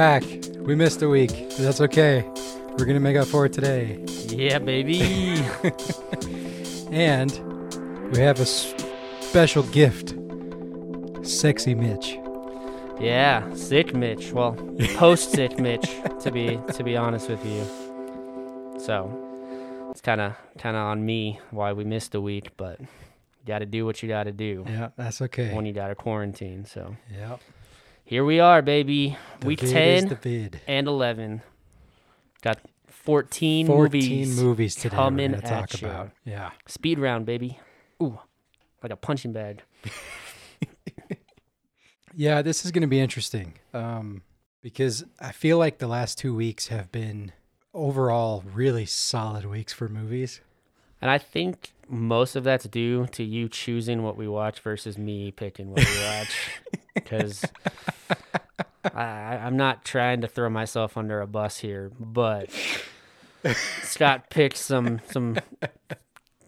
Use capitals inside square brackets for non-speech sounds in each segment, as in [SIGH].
Back. We missed a week. but That's okay. We're gonna make up for it today. Yeah, baby. [LAUGHS] And we have a special gift. Sexy Mitch. yeah, sick Mitch. Well, post sick Mitch, to be to be honest with you. So it's kind of kind of on me why we missed a week, but you got to do what you got to do Yeah, that's okay. when you got to quarantine. So Yeah. Here we are, baby. The week ten and eleven. Got fourteen, 14 movies. movies today coming gonna talk you. about. Yeah. Speed round, baby. Ooh, like a punching bag. [LAUGHS] Yeah, this is going to be interesting um, because I feel like the last two weeks have been overall really solid weeks for movies. And I think most of that's due to you choosing what we watch versus me picking what we watch. [LAUGHS] Because I'm not trying to throw myself under a bus here, but Scott picked some some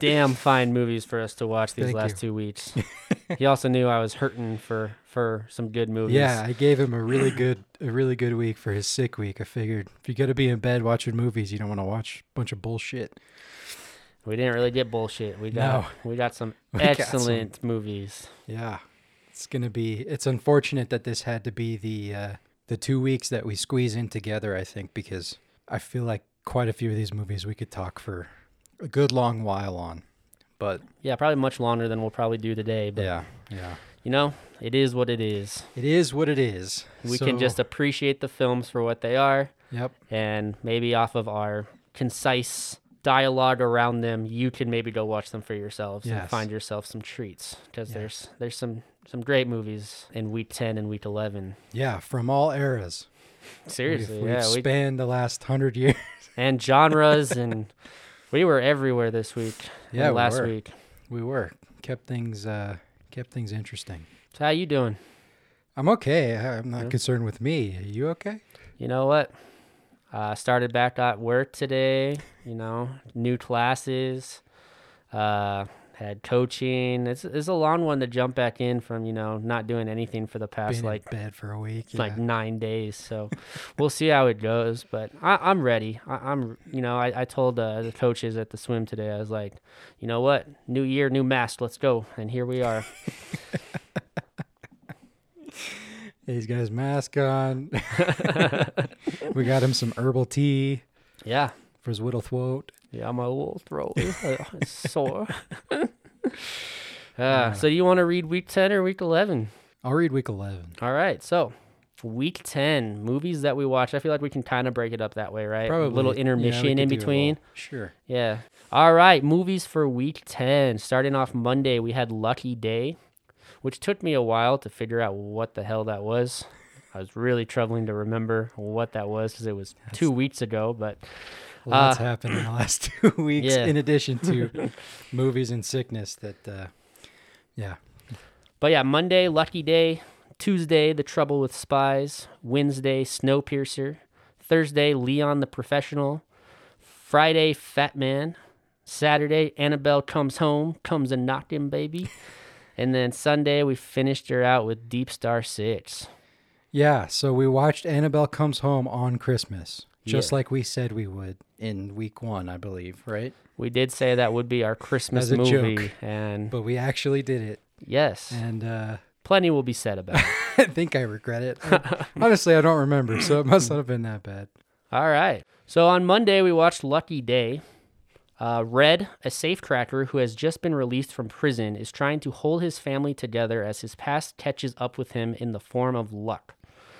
damn fine movies for us to watch these Thank last you. two weeks. [LAUGHS] he also knew I was hurting for for some good movies. Yeah, I gave him a really good a really good week for his sick week. I figured if you got to be in bed watching movies, you don't want to watch a bunch of bullshit. We didn't really get bullshit. We got we got some [LAUGHS] We got some- excellent movies. Yeah, it's gonna be. It's unfortunate that this had to be the uh, the two weeks that we squeeze in together. I think because I feel like quite a few of these movies we could talk for a good long while on. But Yeah, probably much longer than we'll probably do today. But yeah, yeah, you know, it is what it is. it is what it is. We can just appreciate the films for what they are, yep. and maybe off of our concise dialogue around them, you can maybe go watch them for yourselves and find yourself some treats. Because Yeah. there's there's some some great movies in week ten and week eleven. Yeah, from all eras. Seriously, we've, we've yeah, we, spanned the last hundred years. [LAUGHS] and genres, and we were everywhere this week. Yeah, we last were. week. We were kept things uh, kept things interesting. So how you doing? I'm okay. I'm not Yeah. concerned with me. Are you okay? You know what? Uh, started back at work today. You know, new classes. Uh, had coaching. It's it's a long one to jump back in from. You know, not doing anything for the past Being like bed for a week. like nine days. So [LAUGHS] we'll see how it goes. But I, I'm ready. I, I'm. You know, I, I told uh, the coaches at the swim today. I was like, you know what? New year, new mask. Let's go. And here we are. [LAUGHS] He's got his mask on. [LAUGHS] [LAUGHS] we got him some herbal tea yeah. for his whittle throat. Yeah, my little throat is uh, [LAUGHS] sore. uh, so you want to read week 10 or week 11? I'll read week 11. All right. So week 10, movies that we watch. I feel like we can kind of break it up that way, right? Probably A little intermission could in do little- between. Sure. Yeah. All right. Movies for week 10. Starting off Monday, we had Lucky Day, which took me a while to figure out what the hell that was. I was really troubling to remember what that was because it was two weeks ago, but Lots Uh, happened in the last [LAUGHS] two weeks, yeah. in addition to [LAUGHS] movies and sickness. That, uh, yeah. But yeah, Monday, Lucky Day. Tuesday, The Trouble with Spies. Wednesday, Snowpiercer. Thursday, Leon the Professional. Friday, Fatman. Saturday, Annabelle Comes Home. Comes and a knockin', baby. And then Sunday, we finished her out with Deep Star 6. Yeah. So we watched Annabelle Comes Home on Christmas, just Yeah. like we said we would in week one, I believe, right? We did say that would be our Christmas As a movie. joke. And But we actually did it. yes, And uh, plenty will be said about it. [LAUGHS] I think I regret it. I- honestly, I don't remember, so it must not have been that bad. All right. So on Monday, we watched Lucky Day. Uh, Red, a safecracker who has just been released from prison, is trying to hold his family together as his past catches up with him in the form of luck.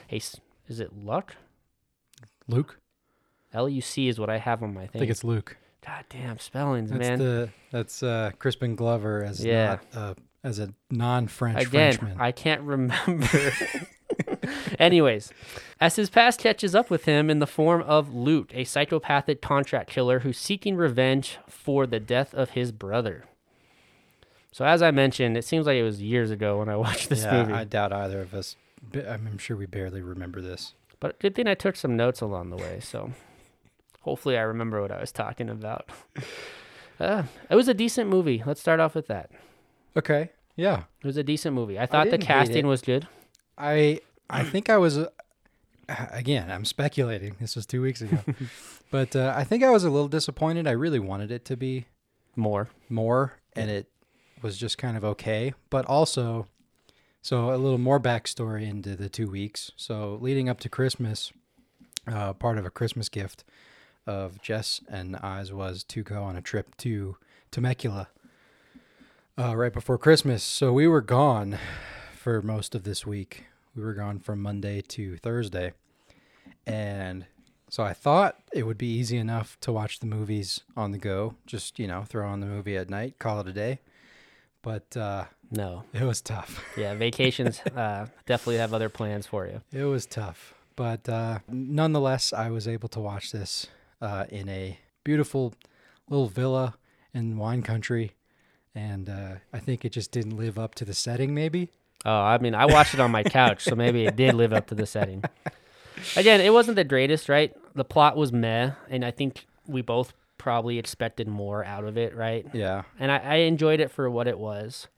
S- is it luck? Luke? L U C is what I have on my thing. I think it's Luke. God damn spellings, That's man. the that's uh, Crispin Glover as Yeah. not uh, as a non-French Again, Frenchman. I can't remember. [LAUGHS] [LAUGHS] Anyways, as his past catches up with him in the form of Loot, a psychopathic contract killer who's seeking revenge for the death of his brother. So, as I mentioned, it seems like it was years ago when I [LAUGHS] watched this yeah, movie. I doubt either of us. I'm sure we barely remember this. But good thing I took some notes along the way, so hopefully I remember what I was talking about. [LAUGHS] Uh, it was a decent movie. Let's start off with that. Okay. Yeah. It was a decent movie. I thought the casting was good. I I think I was uh, again, I'm speculating. This was two weeks ago, [LAUGHS] but uh, I think I was a little disappointed. I really wanted it to be More. more, and it was just kind of okay. But also, so a little more backstory into the two weeks. So leading up to Christmas, uh, part of a Christmas gift of Jess and I's was to go on a trip to Temecula uh, right before Christmas. So we were gone for most of this week. We were gone from Monday to Thursday. And so I thought it would be easy enough to watch the movies on the go. Just, you know, throw on the movie at night, call it a day. But uh, No. it was tough. [LAUGHS] Yeah, vacations uh, definitely have other plans for you. It was tough. But uh, nonetheless, I was able to watch this uh, in a beautiful little villa in wine country. And uh, I think it just didn't live up to the setting, maybe. Oh, I mean, I watched it on my couch, so maybe it did live up to the setting. Again, it wasn't the greatest, right? The plot was meh, and I think we both probably expected more out of it, right? Yeah. And I, I enjoyed it for what it was.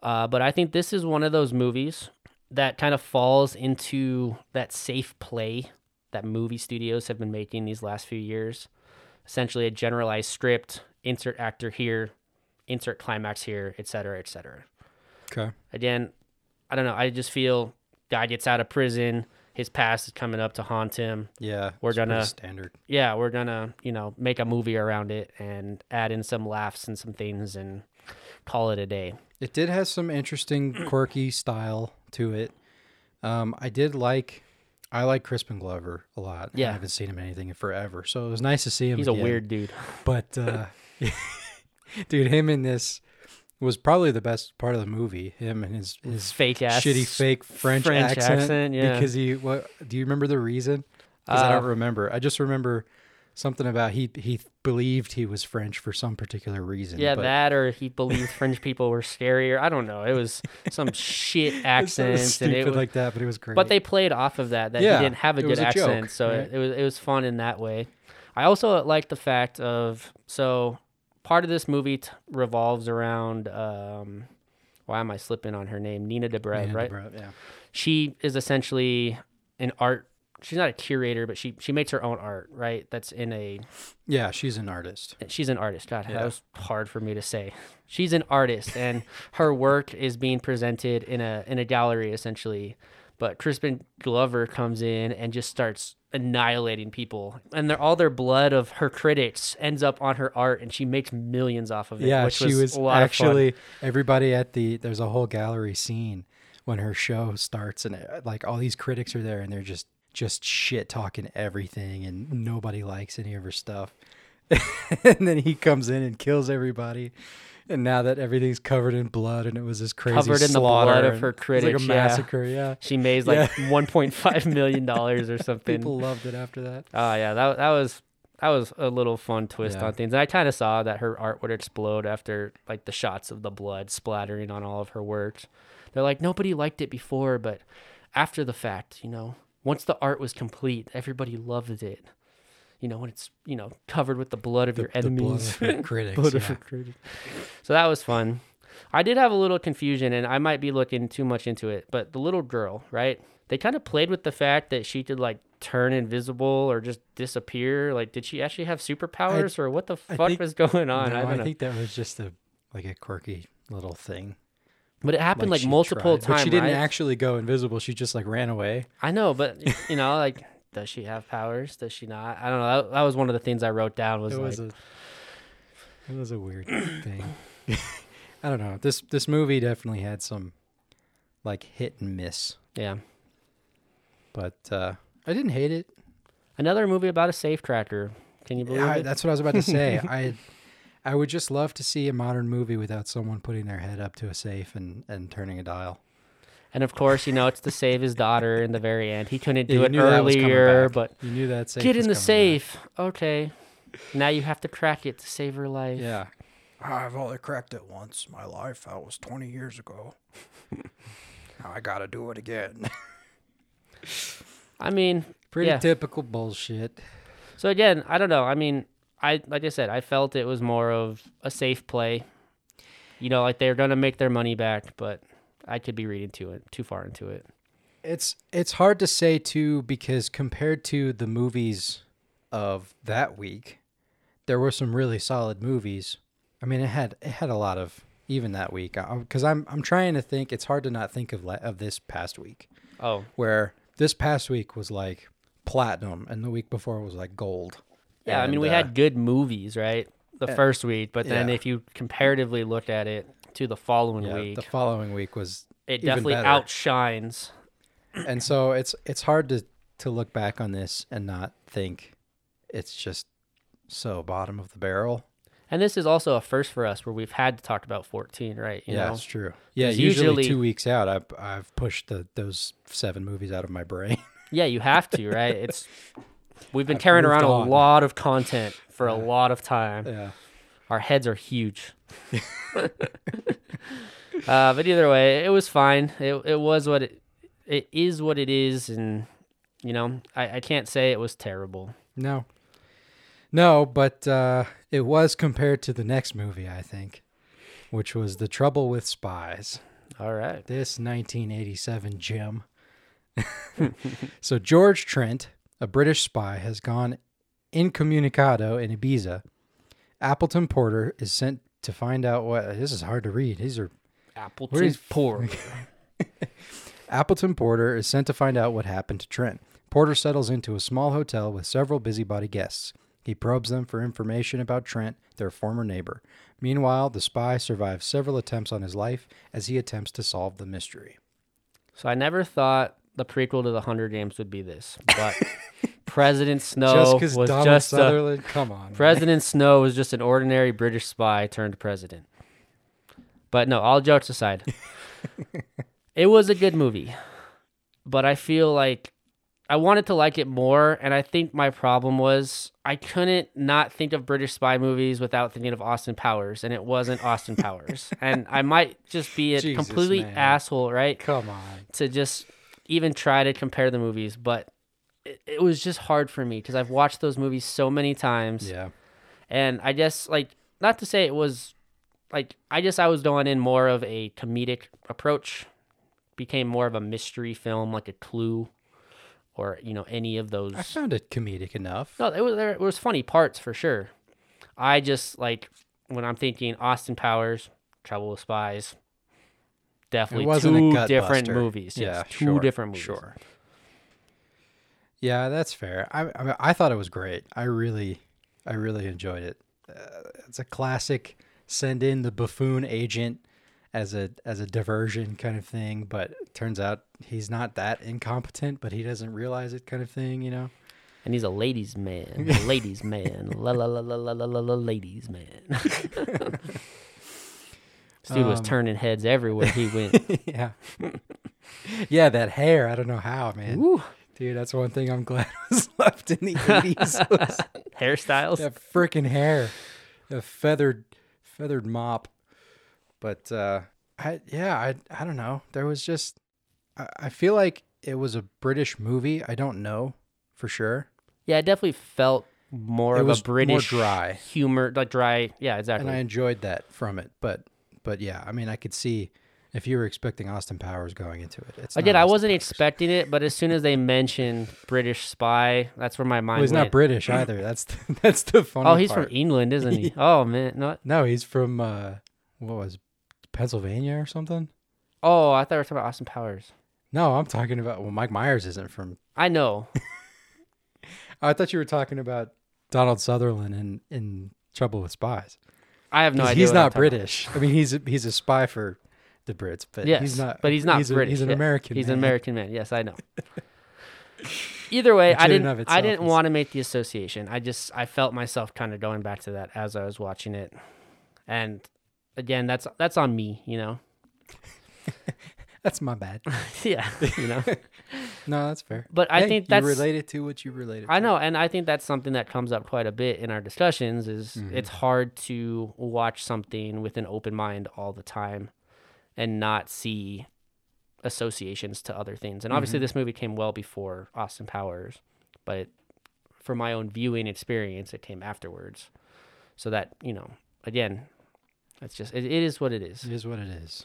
Uh, but I think this is one of those movies that kind of falls into that safe play that movie studios have been making these last few years. Essentially, a generalized script, insert actor here, insert climax here, et cetera, et cetera Okay. again, I don't know. I just feel guy gets out of prison. His past is coming up to haunt him. Yeah. We're gonna- standard. Yeah, we're gonna, you know, make a movie around it and add in some laughs and some things and call it a day. It did have some interesting, [CLEARS THROAT] quirky style to it. Um, I did like, I like Crispin Glover a lot. Yeah. I haven't seen him in anything in forever, so it was nice to see him. He's a weird dude. but uh, [LAUGHS] dude, him in this was probably the best part of the movie. Him and his his Fake ass shitty fake French, French accent, accent, yeah. Because he what? Do you remember the reason? Because I Uh, don't remember. I just remember something about he he believed he was French for some particular reason. Yeah, but that or he believed French people were scarier. I don't know. It was some [LAUGHS] shit accents and it was, like that, but it was great. But they played off of that that Yeah, he didn't have a good a joke, accent, so right? it, it was it was fun in that way. I also like the fact of so part of this movie t- revolves around um, why am I slipping on her name? Nina Dobrev, Yeah, right? Dobrev, yeah. She is essentially an art. She's not a curator, but she she makes her own art, right? That's in a Yeah, she's an artist. she's an artist. God, Yeah. that was hard for me to say. She's an artist, and her work is being presented in a in a gallery essentially. But Crispin Glover comes in and just starts annihilating people, and they're, all their blood of her critics ends up on her art, and she makes millions off of it. Yeah, which she was, was a lot of fun. actually everybody at the there's a whole gallery scene when her show starts and uh, like all these critics are there and they're just just shit talking everything and nobody likes any of her stuff. [LAUGHS] and then he comes in and kills everybody. And now that everything's covered in blood and it was this crazy Covered in the blood of her it was like a massacre, yeah. She made like [LAUGHS] 1.5 million dollars or something. People loved it after that. Oh yeah, that that was that was a little fun twist Yeah. on things. And I kind of saw that her art would explode after like the shots of the blood splattering on all of her works. They're like nobody liked it before, but after the fact, you know, once the art was complete, everybody loved it. You know, when it's you know covered with the blood of The, your the blood enemies. of her [LAUGHS] critics. Blood yeah. of her critics. So that was fun. I did have a little confusion, and I might be looking too much into it. But the little girl, right? They kind of played with the fact that she could like turn invisible or just disappear. Like, did she actually have superpowers, or what the I fuck think- was going on? No, I I, think that was just a like a quirky little thing. but it happened like, she multiple tried, times. But she didn't right? actually go invisible. She just like ran away. I know, but you know, like, does she have powers? Does she not? I don't know. That, that was one of the things I wrote down. Was it like, was a it was a weird [COUGHS] thing. [LAUGHS] I don't know. This this movie definitely had some like hit and miss, yeah, but uh I didn't hate it. another movie about a safe tracker. Can you believe I, it? that's what I was about to say. [LAUGHS] I I would just love to see a modern movie without someone putting their head up to a safe and and turning a dial. And of course, you know, it's to save his daughter in the very end. He couldn't do you it knew that was coming earlier, but You knew that safe. get in the coming back. safe. Okay. Now you have to crack it to save her life. Yeah. I've only cracked it once in my life. That was 20 years ago. [LAUGHS] now I got to do it again. [LAUGHS] I mean, Pretty Yeah. typical bullshit. so again, I don't know. I mean, I like I said, I felt it was more of a safe play. You know, like they're gonna make their money back, but I could be reading to it too far into it. It's it's hard to say too because compared to the movies of that week, there were some really solid movies. I mean, it had it had a lot of even that week because I'm I'm trying to think. It's hard to not think of of this past week Oh, where this past week was like platinum and the week before was like gold. yeah. I mean, we uh, had good movies, right? The uh, first week, but then yeah. if you comparatively look at it to the following yeah, week, the following week was it definitely better. outshines. [CLEARS THROAT] and so it's it's hard to to look back on this and not think it's just so bottom of the barrel. And this is also a first for us where we've had to talk about 14, right? You yeah, know? it's true. Yeah, usually, usually- two weeks out, I've I've pushed the those seven movies out of my brain. [LAUGHS] Yeah, you have to, right? It's we've been I've carrying around on. a lot of content for a lot of time. yeah, Our heads are huge. uh, but either way, it was fine. It it was what it it is what it is, and you know I, I can't say it was terrible. no, no, but uh, it was compared to the next movie, I think, which was The Trouble with Spies. All right. This 1987 gem. [LAUGHS] so George Trent, a British spy, has gone incommunicado in Ibiza. Appleton Porter is sent to find out what. This is hard to read. These are Appleton is- poor. [LAUGHS] Appleton Porter is sent to find out what happened to Trent. Porter settles into a small hotel with several busybody guests. He probes them for information about Trent, their former neighbor. Meanwhile, the spy survives several attempts on his life as he attempts to solve the mystery. so I never thought the prequel to the Hunger Games would be this, but [LAUGHS] President Snow just was Donald just a, Sutherland, come on, man. President Snow was just an ordinary British spy turned president. But no, all jokes aside, [LAUGHS] it was a good movie. But I feel like I wanted to like it more, and I think my problem was I couldn't not think of British spy movies without thinking of Austin Powers, and it wasn't Austin Powers. [LAUGHS] And I might just be a Jesus, completely man. asshole, right? Come on. to just even try to compare the movies, but it, it was just hard for me because I've watched those movies so many times, Yeah. and I just like not to say it was like I just I was going in more of a comedic approach, became more of a mystery film like a Clue, or you know any of those. I found it comedic enough. No, it was there was funny parts for sure. I just like when I'm thinking Austin Powers, Trouble with Spies. Definitely two different buster. movies. Yes, Yeah, two sure, different movies. Sure. Yeah, that's fair. I, I mean, I thought it was great. I really, I really enjoyed it. Uh, it's a classic. Send in the buffoon agent as a as a diversion kind of thing, but turns out he's not that incompetent, but he doesn't realize it kind of thing. You know. And he's a ladies' man. A [LAUGHS] ladies' man. La la la la la la la ladies' man. [LAUGHS] [LAUGHS] this dude was Um, turning heads everywhere he [LAUGHS] went. yeah. yeah, that hair. I don't know how, man. Woo. Dude, that's one thing I'm [LAUGHS] glad was left in the 80s. [LAUGHS] Hairstyles. that freaking hair. The feathered feathered mop. But uh I yeah, I I don't know. There was just I, I feel like it was a British movie. I don't know for sure. Yeah, it definitely felt more It of was a British dry. humor, like dry. Yeah, exactly. And I enjoyed that from it. But but yeah, I mean I could see if you were expecting Austin Powers going into it. It's did. not I wasn't Powers. expecting it, but as soon as they mentioned British spy, that's where my mind Well, he's went. not British [CLEARS THROAT] either. That's the, [LAUGHS] that's the funny oh, he's part. from England, isn't he? [LAUGHS] oh man, no. No, he's from uh what was Pennsylvania or something? Oh, I thought we were talking about Austin Powers. No, I'm talking about well Mike Myers isn't from [LAUGHS] I know. I thought you were talking about Donald Sutherland in in Trouble with Spies. I have no idea. he's not talking about. British. I mean, he's a, he's a spy for the Brits, but Yes, he's not. but he's not a- British. he's an yeah. American. He's man. an American man. Yes, I know. [LAUGHS] Either way, I didn't. I didn't is- want to make the association. I just I felt myself kind of going back to that as I was watching it, and again, that's that's on me. You know. [LAUGHS] That's my bad. [LAUGHS] yeah. You know. No, that's fair. But I Hey, think that's you related to what you related. I to. know, and I think that's something that comes up quite a bit in our discussions. Is Mhm. it's hard to watch something with an open mind all the time, and not see associations to other things. And obviously, Mhm. this movie came well before Austin Powers, but it, for my own viewing experience, it came afterwards. So that you know, again, it's just it, it is what it is. It is what it is.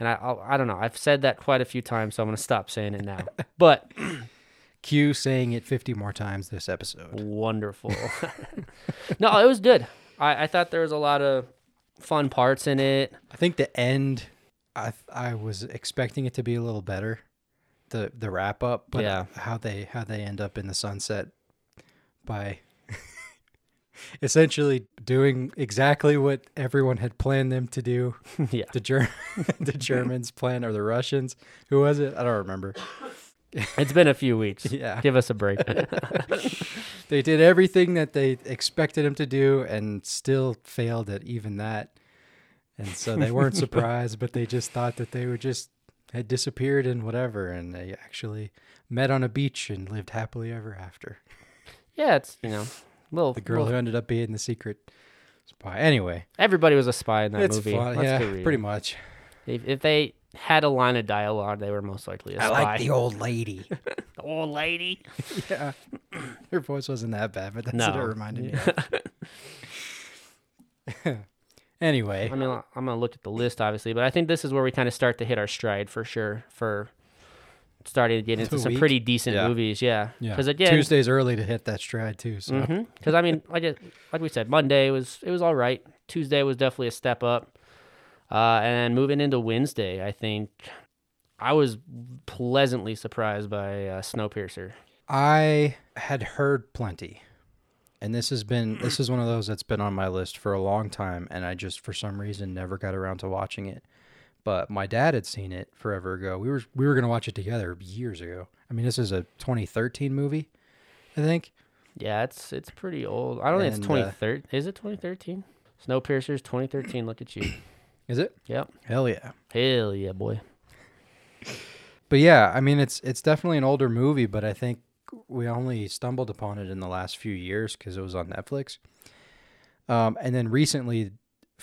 And I, I'll, I don't know. I've said that quite a few times, so I'm going to stop saying it now. But [CLEARS THROAT] Q saying it 50 more times this episode. wonderful. [LAUGHS] no, it was good. I, I thought there was a lot of fun parts in it. I think the end, I I was expecting it to be a little better, the the wrap up, but Yeah. how they how they end up in the sunset by essentially doing exactly what everyone had planned them to do. [LAUGHS] yeah. The Ger- [LAUGHS] the Germans plan or the Russians, who was it? I don't remember. [LAUGHS] It's been a few weeks. Yeah. Give us a break. They did everything that they expected him to do and still failed at even that. And so they weren't surprised, but they just thought that they were just had disappeared and whatever. And they actually met on a beach and lived happily ever after. yeah, it's, you know, little. The girl little- who ended up being the secret spy. Anyway, everybody was a spy in that it's movie. fun. Let's yeah, pretty much. If, if they had a line of dialogue, they were most likely a I spy. I like the old lady. [LAUGHS] The old lady. [LAUGHS] yeah. [CLEARS THROAT] Her voice wasn't that bad, but that's no. what it reminded me of. [LAUGHS] anyway, I mean, I'm gonna look at the list, obviously, but I think this is where we kind of start to hit our stride for sure. For starting to get into The some week? pretty decent Yeah. movies, yeah. yeah. Because again, Tuesday's early to hit that stride too. So Because I mean, like it, like we said, Monday was it was all right. Tuesday was definitely a step up, uh, and moving into Wednesday, I think I was pleasantly surprised by uh, Snowpiercer. I had heard plenty. And this has been this is one of those that's been on my list for a long time and I just for some reason never got around to watching it. But my dad had seen it forever ago. We were we were going to watch it together years ago. I mean, this is a 2013 movie, I think. Yeah, it's it's pretty old. I don't think it's And, uh, 2013. Is it 2013? Snowpiercer's 2013. Look at you. [CLEARS THROAT] Is it? Yep. Hell yeah. Hell yeah, boy. But yeah, I mean it's it's definitely an older movie, but I think we only stumbled upon it in the last few years because it was on Netflix. Um, and then recently,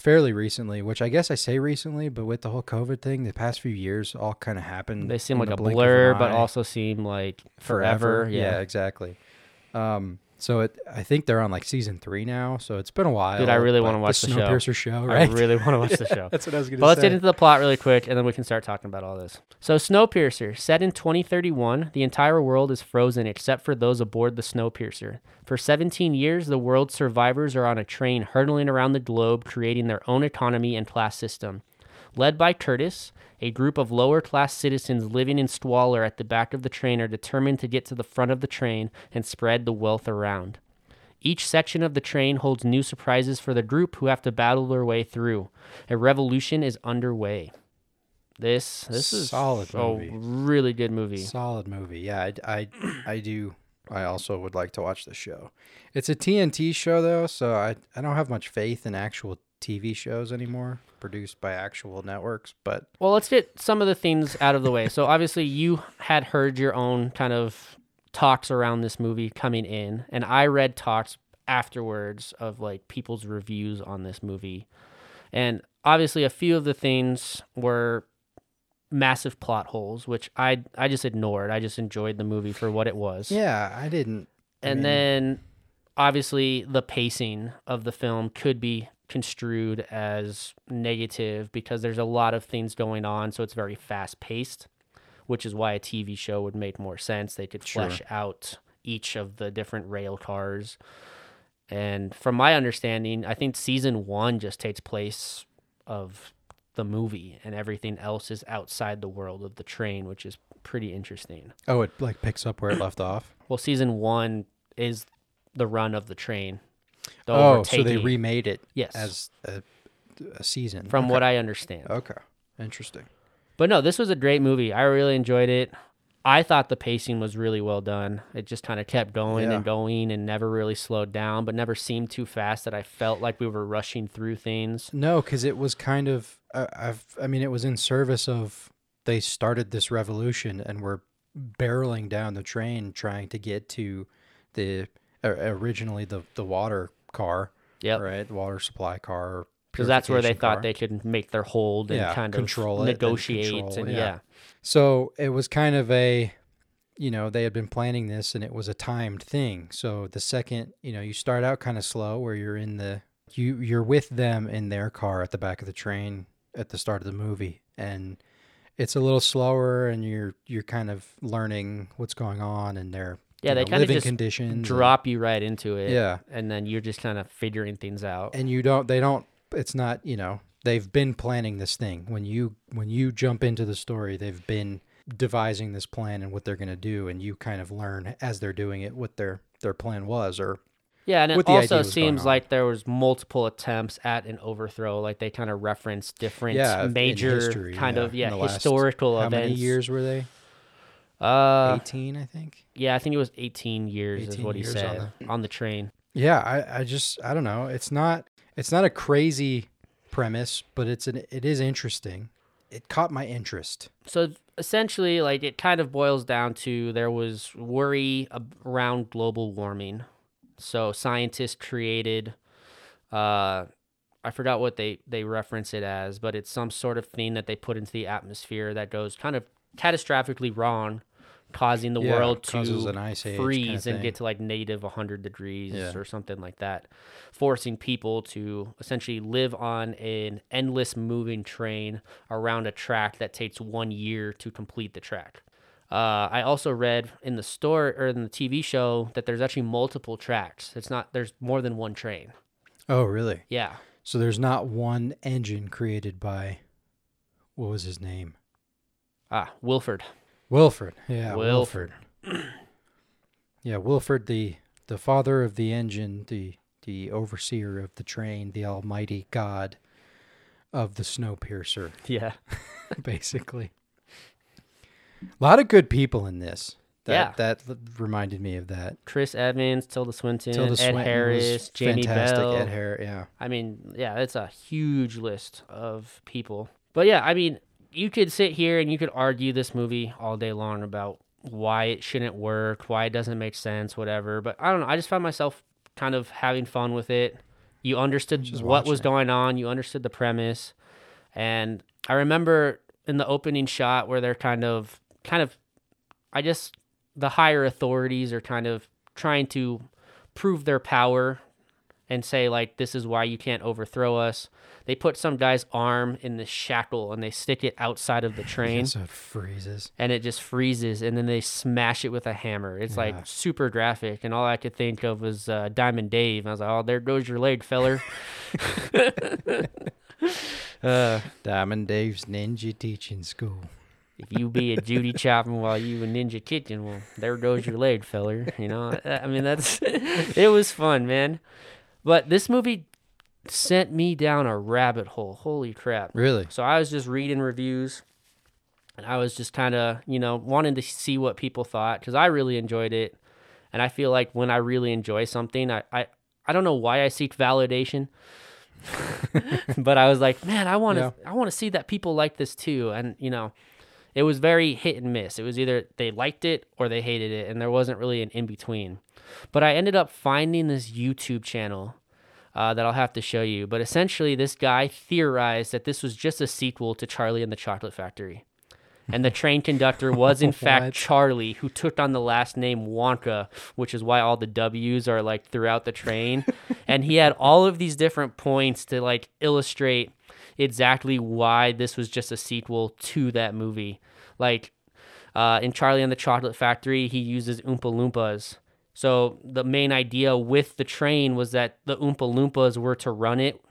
fairly recently, which I guess I say recently, but with the whole COVID thing, the past few years all kind of happened. They seem like the a blur, but also seem like forever. yeah, Yeah. exactly. Um, so it, I think they're on like season three now, so it's been a while. Dude, I really wanna watch the show. Snowpiercer show, I right? really want to watch the [LAUGHS] show. That's what I was gonna say. But let's get into the plot really quick, and then we can start talking about all this. So, Snowpiercer, set in 2031, the entire world is frozen except for those aboard the Snowpiercer. For 17 years, the world's survivors are on a train hurtling around the globe, creating their own economy and class system. Led by Curtis, a group of lower class citizens living in squalor at the back of the train are determined to get to the front of the train and spread the wealth around. Each section of the train holds new surprises for the group who have to battle their way through. A revolution is underway. This this is Solid a movie. really good movie. Solid movie. Yeah, I, I, I do. I also would like to watch the show. It's a TNT show though, so I, I don't have much faith in actual TV shows anymore produced by actual networks. But Well, let's get some of the things out of the way. So obviously you had heard your own kind of talks around this movie coming in, and I read talks afterwards of like people's reviews on this movie. And obviously a few of the things were massive plot holes, which I I just ignored. I just enjoyed the movie for what it was. yeah, I didn't. I and mean, then obviously the pacing of the film could be construed as negative because there's a lot of things going on so it's very fast paced which is why a tv show would make more sense they could Sure. flesh out each of the different rail cars and from my understanding i think season one just takes place of the movie and everything else is outside the world of the train which is pretty interesting oh, it like picks up where it left [COUGHS] off. well, season one is the run of the train. The Oh, so they remade it yes, as a, a season. from okay. what I understand. Okay, interesting. But no, this was a great movie. I really enjoyed it. I thought the pacing was really well done. It just kind of kept going Yeah. and going and never really slowed down, but never seemed too fast that I felt like we were rushing through things. No, because it was kind of. Uh, I've. I mean, it was in service of. They started this revolution and were barreling down the train trying to get to the originally the the water car, Yeah. right? The water supply car. Because that's where they purification thought they could make their hold and Yeah, kind control of it and negotiate control, and yeah. yeah. So it was kind of a, you know, they had been planning this and it was a timed thing. So the second, you know, you start out kind of slow where you're in the, you you're with them in their car at the back of the train, at the start of the movie, and it's a little slower, and you're you're kind of learning what's going on and their Yeah, they kinda just conditions. and- Drop you right into it. Yeah. And then you're just kind of figuring things out. and you don't they don't it's not you know they've been planning this thing when you when you jump into the story they've been devising this plan and what they're going to do and you kind of learn as they're doing it what their their plan was or Yeah, and it also seems like there was multiple attempts at an overthrow. Like they kind of reference different yeah major history, kind of yeah the last- historical how events. many years were they Uh, 18 i think. yeah, I think it was 18 years is 18 what he years on said on the train. yeah i i just i don't know. It's not it's not a crazy premise but it's an it is interesting. It caught my interest. So essentially, like it kind of boils down to there was worry around global warming. So scientists created, uh, I forgot what they they reference it as, but it's some sort of thing that they put into the atmosphere that goes kind of catastrophically wrong, causing the Yeah, world to an ice age kinda freeze and get to like negative 100 degrees Yeah. or something like that, forcing people to essentially live on an endless moving train around a track that takes one year to complete the track. Uh, I also read in the store or in the TV show that there's actually multiple tracks. It's not there's more than one train. oh really Yeah, So there's not one engine created by what was his name? ah, Wilford. Wilford. Yeah, Wilford. Wilford. [CLEARS THROAT] yeah, Wilford the the father of the engine, the the overseer of the train, the almighty god of the snowpiercer, Yeah, [LAUGHS] basically. A lot of good people in this. That, Yeah. that reminded me of that. Chris Evans, Tilda Swinton, Tilda Ed Swinton Harris, Jamie fantastic. Bell. Ed Harris, yeah. I mean, yeah, it's a huge list of people. But yeah, I mean, you could sit here and you could argue this movie all day long about why it shouldn't work, why it doesn't make sense, whatever. But I don't know. I just found myself kind of having fun with it. You understood Just what was it. going on, you understood the premise. And I remember in the opening shot where they're kind of, kind of, I just, the higher authorities are kind of trying to prove their power and say like this is why you can't overthrow us. They put some guy's arm in the shackle and they stick it outside of the [LAUGHS] train So it freezes. and it just freezes and then they smash it with a hammer. It's Yeah. like super graphic and all I could think of was uh, Diamond Dave. I was like, "Oh, there goes your leg, feller." [LAUGHS] [LAUGHS] uh, Diamond Dave's Ninja Teaching School. if you be a Judy chopping while you a ninja kitchen, well, there goes your leg, feller. You know, I mean, that's it was fun, man. But this movie sent me down a rabbit hole. Holy crap! Really? So I was just reading reviews, and I was just kind of, you know, wanting to see what people thought because I really enjoyed it, and I feel like when I really enjoy something, I, I, I don't know why I seek validation, [LAUGHS] but I was like, man, I want to, I want to see that people like this too, and you know, it was very hit and miss. It was either they liked it or they hated it, and there wasn't really an in between. But I ended up finding this YouTube channel uh, that I'll have to show you. But essentially, this guy theorized that this was just a sequel to Charlie and the Chocolate Factory. And the [LAUGHS] train conductor was, in [LAUGHS] fact, Charlie, who took on the last name Wonka, which is why all the W's are like throughout the train. [LAUGHS] and he had all of these different points to like illustrate exactly why this was just a sequel to that movie. Like uh, in Charlie and the Chocolate Factory, he uses Oompa Loompas. So the main idea with the train was that the Oompa Loompas were to run it,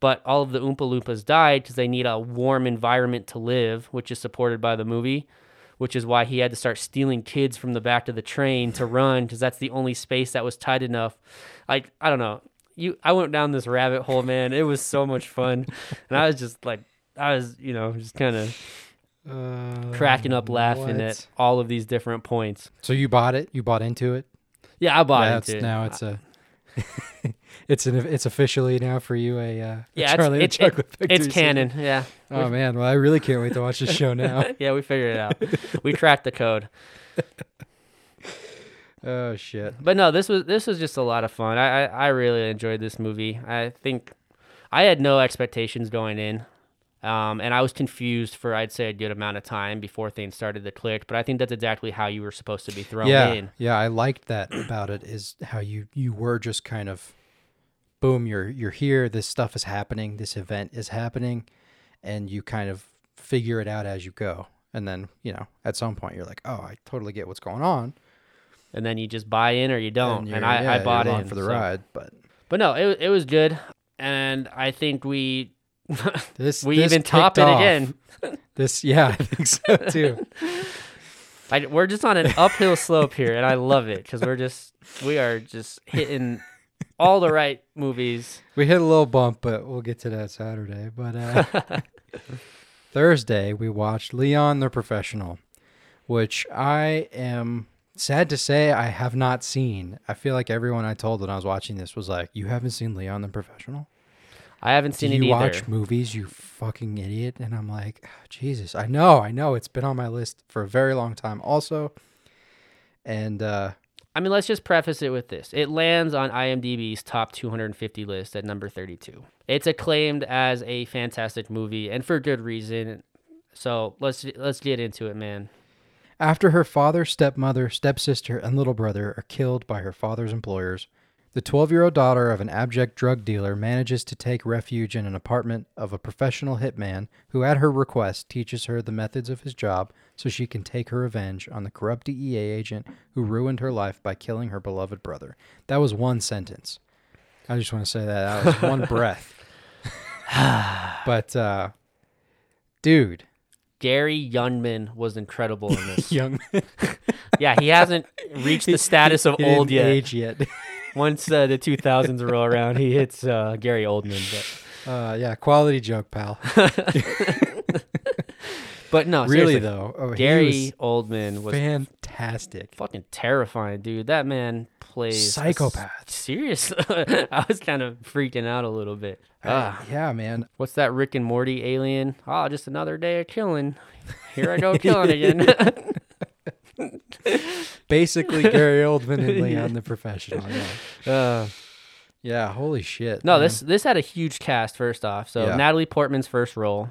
but all of the Oompa Loompas died because they need a warm environment to live, which is supported by the movie. Which is why he had to start stealing kids from the back of the train to run because that's the only space that was tight enough. Like I don't know, you I went down this rabbit hole, man. It was so much fun, and I was just like, I was you know just kind of Uh, cracking up laughing what? at all of these different points. So you bought it? You bought into it? Yeah, I bought That's- into it. now it's a. [LAUGHS] it's an. It's officially now for you a. Uh, a yeah, Charlie it's, the it, Chocolate it, it's canon. Yeah, Oh man! Well, I really can't wait to watch this show now. [LAUGHS] yeah, we figured it out. we cracked the code. [LAUGHS] oh shit! But no, this was this was just a lot of fun. I, I I really enjoyed this movie. I think I had no expectations going in. Um, and I was confused for I'd say a good amount of time before things started to click. But I think that's exactly how you were supposed to be thrown yeah, in. yeah. I liked that [CLEARS THROAT] about it. Is how you you were just kind of, boom. You're you're here. This stuff is happening. This event is happening, and you kind of figure it out as you go. And then, you know, at some point you're like, "Oh, I totally get what's going on." And then you just buy in or you don't. And, you're- I, yeah, I bought in for the so- ride, but But no, it it was good, and I think we [LAUGHS] this we this even top it off. again. [LAUGHS] This yeah, I think so too. [LAUGHS] I, we're just on an uphill slope here, and I love it because we're just we are just hitting all the right movies. We hit a little bump, but we'll get to that Saturday. But uh, Thursday, we watched Leon the Professional, which I am sad to say I have not seen. I feel like everyone I told when I was watching this was like, "You haven't seen Leon the Professional? I haven't Do seen you it either. You watch movies, you fucking idiot?" And I'm like, "Ah, "Jesus, I know, I know. It's been on my list for a very long time, also." And uh, I mean, let's just preface it with this: it lands on IMDb's top 250 list at number 32. It's acclaimed as a fantastic movie, and for good reason. So let's let's get into it, man. After her father, stepmother, stepsister, and little brother are killed by her father's employers, the 12 year old daughter of an abject drug dealer manages to take refuge in an apartment of a professional hitman who, at her request, teaches her the methods of his job so she can take her revenge on the corrupt DEA agent who ruined her life by killing her beloved brother. That was one sentence. I just want to say that. That was one [LAUGHS] breath. [SIGHS] but, uh, dude, Gary Youngman was incredible in this. [LAUGHS] young. [LAUGHS] yeah, he hasn't reached the status of he old yet. age yet. [LAUGHS] Once uh, the 2000s roll around, he hits uh, Gary Oldman. But, Uh, yeah, quality joke, pal. but no, really though, oh, Gary was Oldman was fantastic. fucking terrifying, dude. That man plays Psychopath. Serious. [LAUGHS] I was kind of freaking out a little bit. Ah, yeah, man. what's that Rick and Morty alien? Oh, just another day of killing. Here I go [LAUGHS] killing again. [LAUGHS] Basically, Gary Oldman and Leon the Professional. Yeah. uh, yeah, holy shit. no, man. this this had a huge cast. First off, so Yeah. Natalie Portman's first role.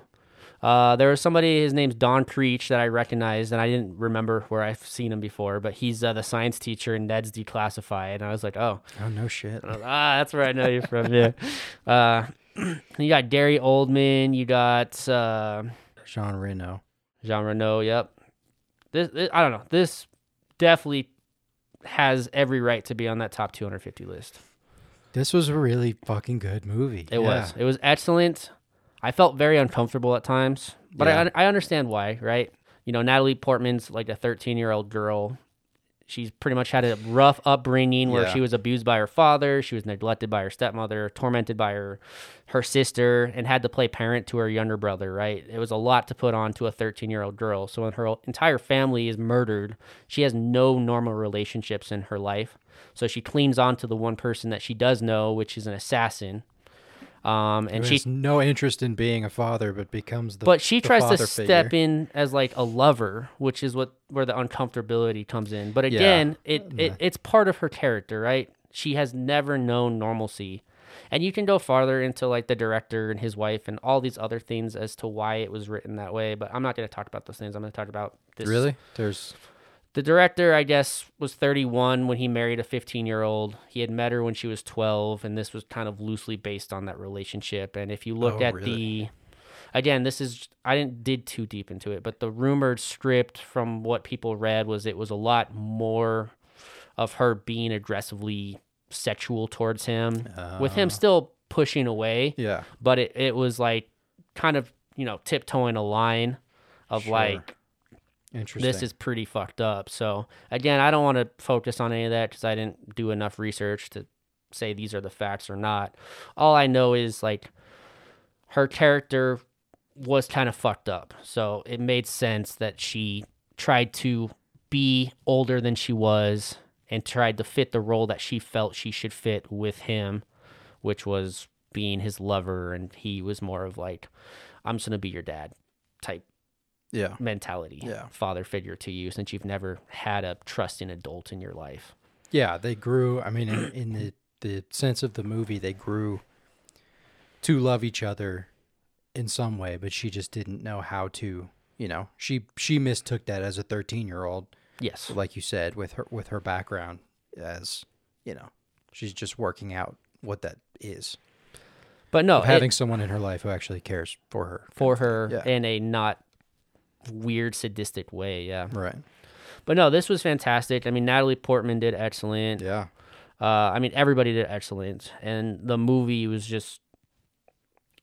Uh, there was somebody. His name's Don Creech that I recognized, and I didn't remember where I've seen him before. But he's uh, the science teacher in Ned's Declassified, and I was like, oh, Oh no shit. Was, ah, that's where I know you from. Yeah. [LAUGHS] Uh, [CLEARS THROAT] you got Gary Oldman. You got uh, Jean Reno. Jean Reno. Yep. This, this I don't know. This definitely has every right to be on that top 250 list. This was a really fucking good movie. It Yeah. was. It was excellent. I felt very uncomfortable at times, but Yeah. I I understand why, right? You know, Natalie Portman's like a 13 year old girl. She's pretty much had a rough upbringing where Yeah. she was abused by her father, she was neglected by her stepmother, tormented by her her sister, and had to play parent to her younger brother. Right? It was a lot to put on to a 13 year old girl. So when her entire family is murdered, she has no normal relationships in her life. So she clings on to the one person that she does know, which is an assassin. Um, and she has no interest in being a father, but becomes the. but she the tries to step figure. in as like a lover, which is what where the uncomfortability comes in. But again, it, it it's part of her character, right? She has never known normalcy. And you can go farther into like the director and his wife and all these other things as to why it was written that way, but I'm not going to talk about those things. I'm going to talk about this. Really? There's. The director, I guess, was 31 when he married a 15 year old. He had met her when she was 12, and this was kind of loosely based on that relationship. And if you look Oh, at really? the, again, this is I didn't did too deep into it, but the rumored script from what people read was it was a lot more of her being aggressively sexual towards him, with him Ah. still pushing away Yeah. but it, it was like kind of you know tiptoeing a line of Sure. like Interesting. this is pretty fucked up. So again, I don't want to focus on any of that because I didn't do enough research to say these are the facts or not. All I know is like her character was kind of fucked up. So it made sense that she tried to be older than she was and tried to fit the role that she felt she should fit with him, which was being his lover and he was more of like I'm just going to be your dad type yeah. mentality, Yeah. father figure to you since you've never had a trusting adult in your life. Yeah, they grew. I mean, in, in the the sense of the movie, they grew to love each other in some way, but she just didn't know how to. You know, she she mistook that as a thirteen year old, Yes. like you said, with her with her background as you know, she's just working out what that is. But no, of it- having someone in her life who actually cares for her. for her Yeah. in a not weird sadistic way. Yeah. Right. But no, this was fantastic. I mean, Natalie Portman did excellent. Yeah. Uh, I mean, everybody did excellent, and the movie was just.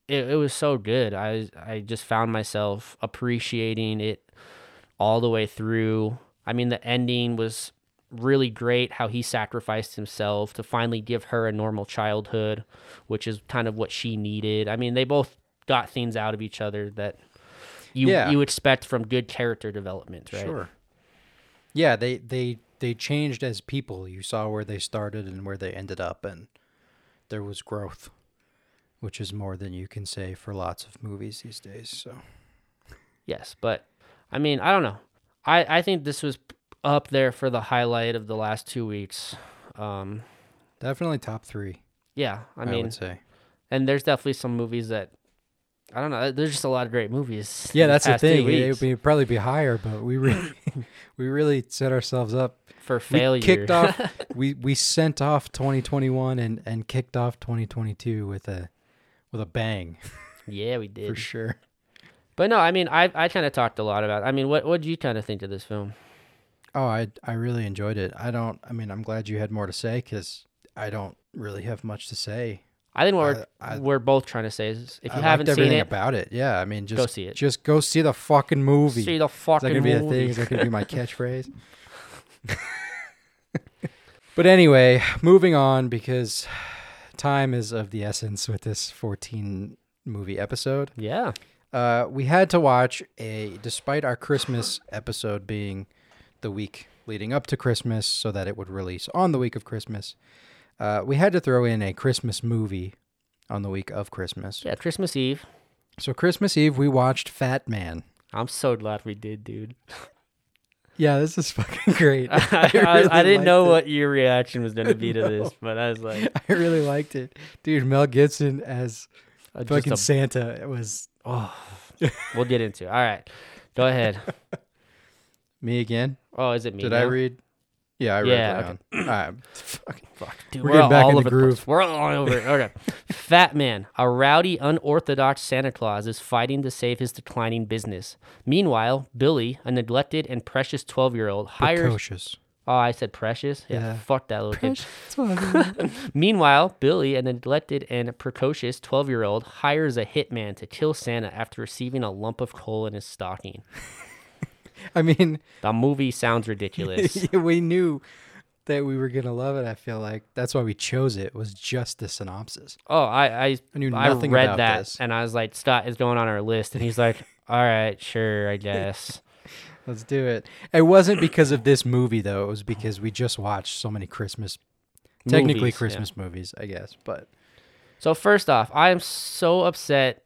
It, it was so good. I I just found myself appreciating it all the way through. I mean, the ending was really great. How he sacrificed himself to finally give her a normal childhood, which is kind of what she needed. I mean, they both got things out of each other that you Yeah. you expect from good character development, right? Sure. Yeah, they they they changed as people. You saw where they started and where they ended up, and there was growth, which is more than you can say for lots of movies these days. So Yes, but I mean, I don't know. I I think this was up there for the highlight of the last two weeks. Um, definitely top three. yeah, I I, mean, would say. and there's definitely some movies that I don't know. Uh, there's just a lot of great movies. Yeah, that's the thing. It would probably be higher, but we really [LAUGHS] we really set ourselves up. for We failure. kicked off. [LAUGHS] we we sent off 2021 and and kicked off 2022 with a with a bang [LAUGHS] yeah, we did for sure. But no, I mean, I I kind of talked a lot about. I mean, what what did you kind of think of this film? Oh, I I really enjoyed it. I don't. I mean, I'm glad you had more to say because I don't really have much to say. I think what we're, I- I- we're both trying to say is if you I haven't seen it, about it, yeah. I mean, just Go see it. Just go see the fucking movie. see the Is that fucking gonna be a thing? Is that gonna be my [LAUGHS] catchphrase? [LAUGHS] but anyway, moving on because time is of the essence with this 14 movie episode. yeah, Uh, we had to watch a, despite our Christmas episode being the week leading up to Christmas, so that it would release on the week of Christmas. Uh, we had to throw in a Christmas movie on the week of Christmas. yeah. Christmas Eve. So Christmas Eve, we watched Fatman. I'm so glad we did, dude. Yeah, this is fucking [LAUGHS] great. [LAUGHS] I, I, really I didn't know it. what your reaction was going to be to [LAUGHS] this, but I was like, I really liked it, dude. Mel Gibson as uh, fucking a- Santa it was oh, we'll get into. it. All right, go ahead. me again. Oh, is it me? Did now? I read? Yeah, I read Yeah, it down. All right. [CLEARS THROAT] Fucking- Fuck, dude, We're we're, getting back all in the groove. place. We're all over it. Okay. [LAUGHS] Fatman, a rowdy, unorthodox Santa Claus, is fighting to save his declining business. Meanwhile, Billy, a neglected and precious 12 year old, hires. Precocious. Oh, I said precious? Yeah, Yeah. fuck that little kid. I mean. [LAUGHS] Meanwhile, Billy, a neglected and precocious 12 year old, hires a hitman to kill Santa after receiving a lump of coal in his stocking. I mean, The movie sounds ridiculous. [LAUGHS] we knew that we were gonna love it. I feel like that's why we chose it. Was just the synopsis. oh, I, I, I knew I nothing read about that this. and I was like, Scott is going on our list. And he's like, [LAUGHS] all right, sure, I guess. [LAUGHS] Let's do it. It wasn't because of this movie though. It was because we just watched so many Christmas, technically Movies, yeah. Christmas movies, I guess. But So, first off, I am so upset.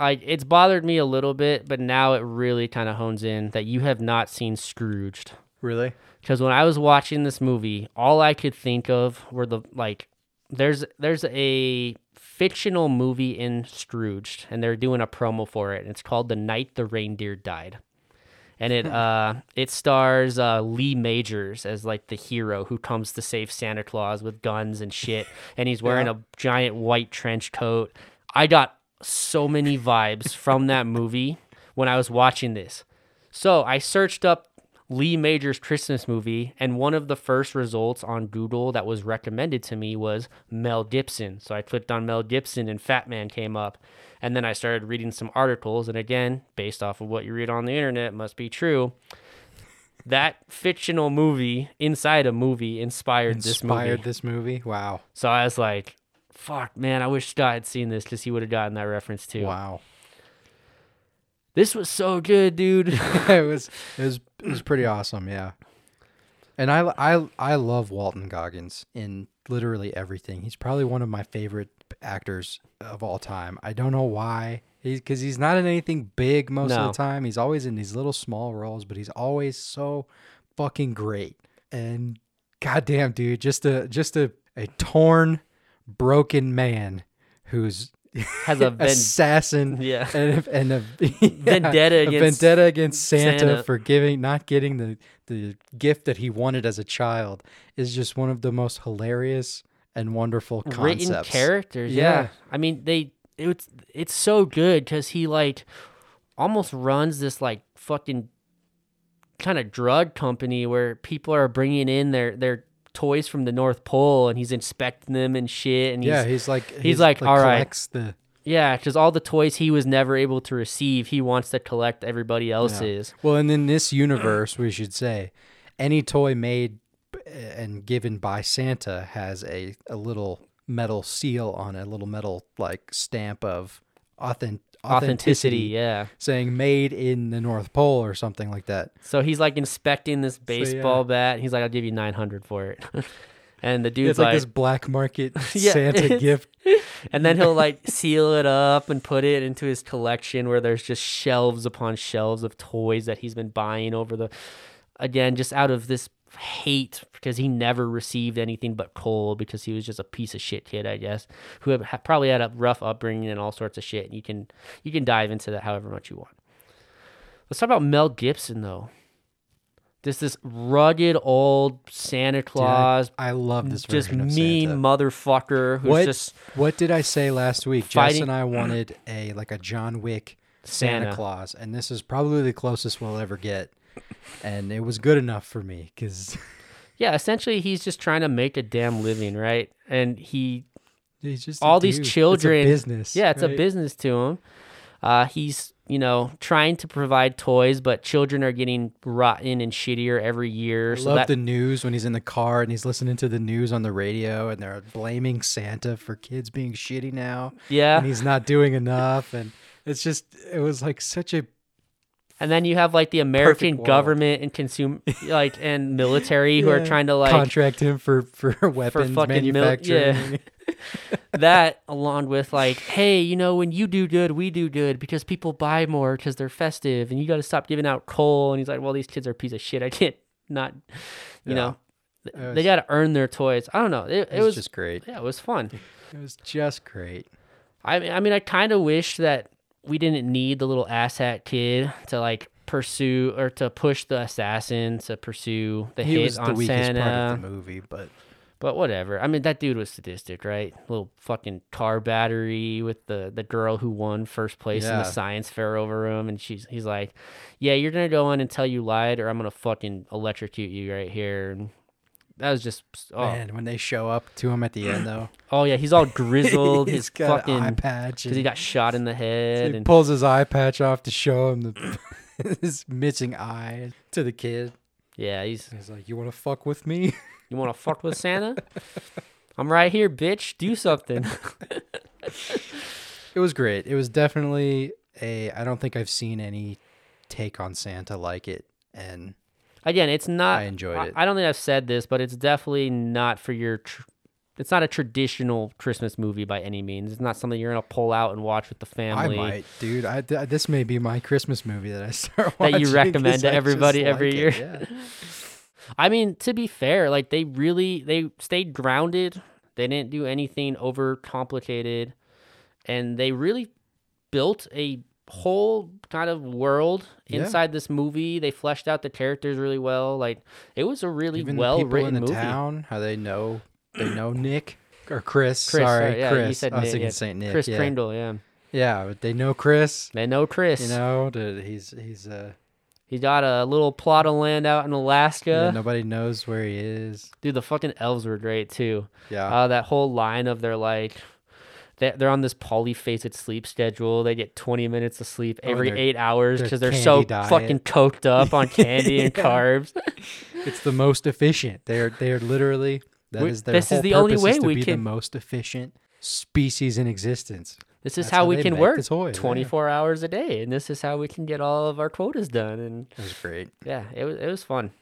I, it's bothered me a little bit, but now it really kind of hones in that you have not seen Scrooged. really, because when I was watching this movie, all I could think of were the like there's there's a fictional movie in Scrooged and they're doing a promo for it and it's called The Night the Reindeer Died. And it [LAUGHS] uh it stars uh Lee Majors as like the hero who comes to save Santa Claus with guns and shit and he's [LAUGHS] wearing Yeah. a giant white trench coat. I got so many vibes from that movie when I was watching this. So I searched up Lee Major's Christmas movie, and one of the first results on Google that was recommended to me was Mel Gibson. So I clicked on Mel Gibson, and Fatman came up. And then I started reading some articles, and again, based off of what you read on the internet, must be true. That fictional movie inside a movie inspired, this movie. inspired this movie. Wow, So I was like, "Fuck, man! I wish Scott had seen this because he would have gotten that reference too." wow. This was so good, dude. [LAUGHS] it was it was it was pretty awesome. Yeah, and I I I love Walton Goggins in literally everything. He's probably one of my favorite actors of all time. I don't know why. He's because he's not in anything big most of the time. He's always in these little small roles, but he's always so fucking great. And goddamn, dude, just a just a a torn, broken man who's Has a [LAUGHS] assassin [LAUGHS] yeah. and a, and a [LAUGHS] yeah, Vendetta a against vendetta against Santa, Santa. for giving not getting the the gift that he wanted as a child is just one of the most hilarious and wonderful concepts. written characters. Yeah. Yeah. I mean, they it's it's so good because he like almost runs this like fucking kind of drug company where people are bringing in their their toys from the North Pole and he's inspecting them and shit. And he's, yeah, he's like he's like, "All right." the yeah, because all the toys he was never able to receive, he wants to collect everybody else's. Well, and in this universe, we should say, any toy made and given by Santa has a, a little metal seal on it, a little metal like stamp of authentic Authenticity, yeah. saying made in the North Pole or something like that. So he's like inspecting this baseball bat. He's like, "I'll give you nine hundred for it," [LAUGHS] and the dude's It's like, like, this black market [LAUGHS] Yeah, Santa gift. [LAUGHS] and then he'll like seal it up and put it into his collection where there's just shelves upon shelves of toys that he's been buying over the again just out of this hate because he never received anything but coal because he was just a piece of shit kid i guess who had, had- probably had a rough upbringing and all sorts of shit and you can you can dive into that however much you want let's talk about mel gibson though this this rugged old santa Dude, I- claus I, love this just mean Santa. motherfucker who's What just What did I say last week? Jess and I [CLEARS THROAT] wanted a like a John Wick Santa, Santa. Claus, and this is probably the closest we'll ever get. And it was good enough for me because Yeah, essentially he's just trying to make a damn living, right? And he he's just all these dude. It's a children business. Yeah, it's a business to him. Uh he's, you know, trying to provide toys, but children are getting rotten and shittier every year. I so love that the news when he's in the car and he's listening to the news on the radio, and they're blaming Santa for kids being shitty now, yeah. and he's not doing enough, and it's just it was like such a And then you have like the American government and consume like and [LAUGHS] military who are trying to like contract him for for weapons fucking mil- manufacturing. [LAUGHS] that along with like hey you know when you do good we do good because people buy more because they're festive and you got to stop giving out coal. And he's like well these kids are a piece of shit. I can't not you Yeah. know. It they got to earn their toys. I don't know. It, it it was was just great. yeah it was fun. It was just great. i mean i mean i kind of wish that we didn't need the little asshat kid to like pursue or to push the assassin to pursue the He hit was the on weakest santa part of the movie, but But whatever. I mean, that dude was sadistic, right? Little fucking car battery with the the girl who won first place in the science fair over him, and she's he's like, "Yeah, you're gonna go in and tell you lied, or I'm gonna fucking electrocute you right here." And that was just oh, man, when they show up to him at the end, though, [CLEARS THROAT] oh yeah, he's all [LAUGHS] grizzled, he's his got fucking eye patch. because he got shot in the head, he and pulls his eye patch off to show him the [CLEARS THROAT] [LAUGHS] his missing eye to the kid. yeah, he's He's like, "You want to fuck with me?" [LAUGHS] you want to fuck with Santa? I'm right here, bitch. Do something. It was great. It was definitely a. I don't think I've seen any take on Santa like it, and Again, it's not. I enjoyed I, it. I don't think I've said this, but it's definitely not for your. Tr- it's not a traditional Christmas movie by any means. It's not something you're gonna pull out and watch with the family. I might, dude. I th- this may be my Christmas movie that I [LAUGHS] start That you recommend to everybody like every it, year. Yeah. [LAUGHS] I mean, to be fair, like they really they stayed grounded. They didn't do anything over complicated, and they really built a whole kind of world Yeah. inside this movie. They fleshed out the characters really well. Like it was a really Even well written in the movie. town, how they know they know [CLEARS THROAT] Nick or Chris. Chris, sorry, sorry, yeah, Chris. said I was thinking yeah. Saint Nick. Chris yeah. Kringle, yeah. Yeah, but they know Chris. They know Chris. You know, that he's he's uh He's got a little plot of land out in Alaska. yeah, nobody knows where he is. Dude, the fucking elves were great too. Yeah, Uh, that whole line of they're like, they're on this polyphasic sleep schedule. They get 20 minutes of sleep Oh, every their- eight hours because they're so diet. fucking coked up on candy and [LAUGHS] carbs. it's the most efficient. They're they're literally that We- is their this is the only way we be can- the most efficient species in existence. This is That's how how we can work the toys, yeah. 24 hours a day, and this is how we can get all of our quotas done. And It was great. yeah, it was it was fun.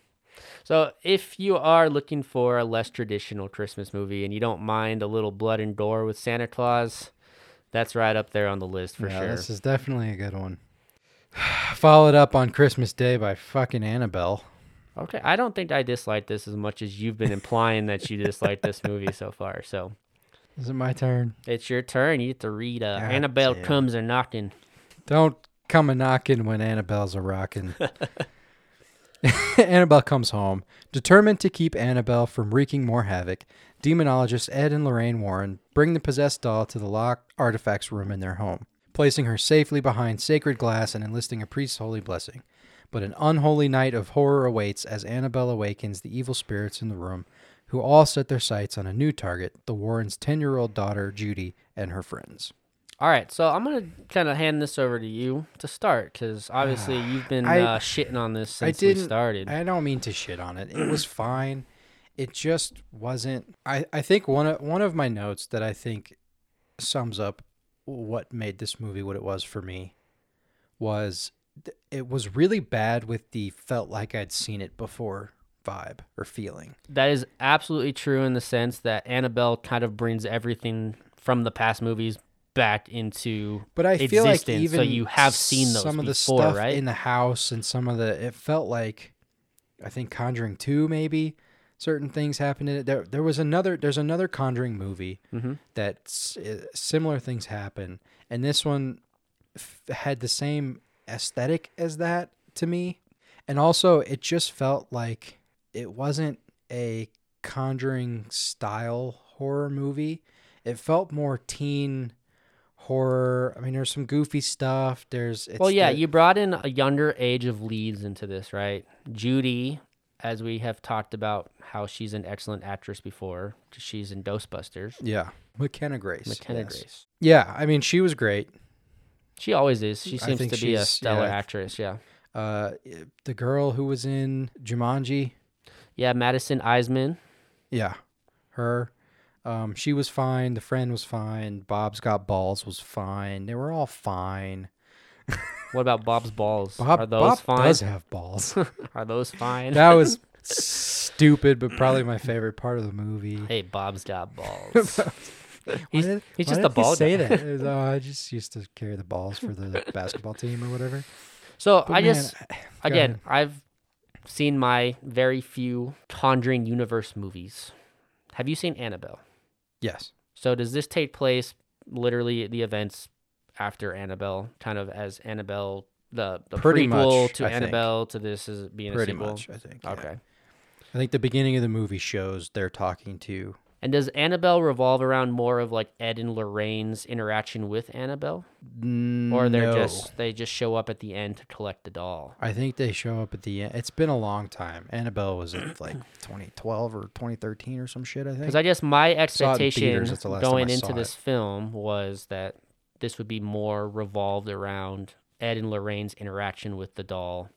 So if you are looking for a less traditional Christmas movie and you don't mind a little blood and gore with Santa Claus, that's right up there on the list for yeah, sure. this is definitely a good one. [SIGHS] Followed up on Christmas Day by fucking Annabelle. Okay, I don't think I dislike this as much as you've been implying that you dislike this movie so far. So Is it my turn? it's your turn. You get to read. Uh, God Annabelle damn. comes a knocking. Don't come a knocking when Annabelle's a rocking. [LAUGHS] [LAUGHS] Annabelle comes home. Determined to keep Annabelle from wreaking more havoc, demonologists Ed and Lorraine Warren bring the possessed doll to the locked artifacts room in their home, placing her safely behind sacred glass and enlisting a priest's holy blessing. But an unholy night of horror awaits as Annabelle awakens the evil spirits in the room, who all set their sights on a new target the Warrens' 10 year old daughter, Judy, and her friends. All right, so I'm gonna kind of hand this over to you to start because obviously [SIGHS] you've been I- uh, shitting on this I since we started. I don't mean to shit on it. It was [CLEARS THROAT] fine. It just wasn't. I, I think one of one of my notes that I think sums up what made this movie what it was for me was th- it was really bad with the felt like I'd seen it before vibe or feeling. that is absolutely true in the sense that Annabelle kind of brings everything from the past movies back into But I feel like even so you have seen those some of the before, stuff right? in the house and some of the it felt like I think Conjuring 2 maybe certain things happened in it. There there was another there's another Conjuring movie hmm that uh, similar things happen and this one f- had the same aesthetic as that to me and also it just felt like it wasn't a conjuring style horror movie it felt more teen horror i mean there's some goofy stuff there's it's Well, yeah, the- you brought in a younger age of leads into this, right? Judy, as we have talked about how she's an excellent actress before. she's in Ghostbusters. yeah mckenna grace McKenna yes. Grace. yeah i mean she was great She always is. She seems to be a stellar yeah. actress. Yeah. uh the girl who was in jumanji Yeah, Madison Iseman. Yeah, her. Um, she was fine. The friend was fine. Bob's got balls was fine. They were all fine. What about Bob's balls? Bob, Are those Bob fine? does have balls. [LAUGHS] Are those fine? that was [LAUGHS] stupid, but probably my favorite part of the movie. hey, Bob's got balls. [LAUGHS] He's did- he's just a ball say guy. that. Oh, I just used to carry the balls for the basketball team or whatever. So But I man, just [SIGHS] again, ahead. I've seen my very few Conjuring universe movies. Have you seen Annabelle? Yes, So does this take place literally the events after Annabelle, kind of as Annabelle the the Pretty prequel much, to I think. Annabelle to this is being pretty a sequel? much. I think. yeah. Okay. I think the beginning of the movie shows they're talking to. And does Annabelle revolve around more of like Ed and Lorraine's interaction with Annabelle, mm, or they're no. just they just show up at the end to collect the doll? I think they show up at the end. It's been a long time. Annabelle was in like [CLEARS THROAT] 2012 or 2013 or some shit. I think. Because I guess my expectation theaters, that's the last time going into this it. film was that this would be more revolved around Ed and Lorraine's interaction with the doll.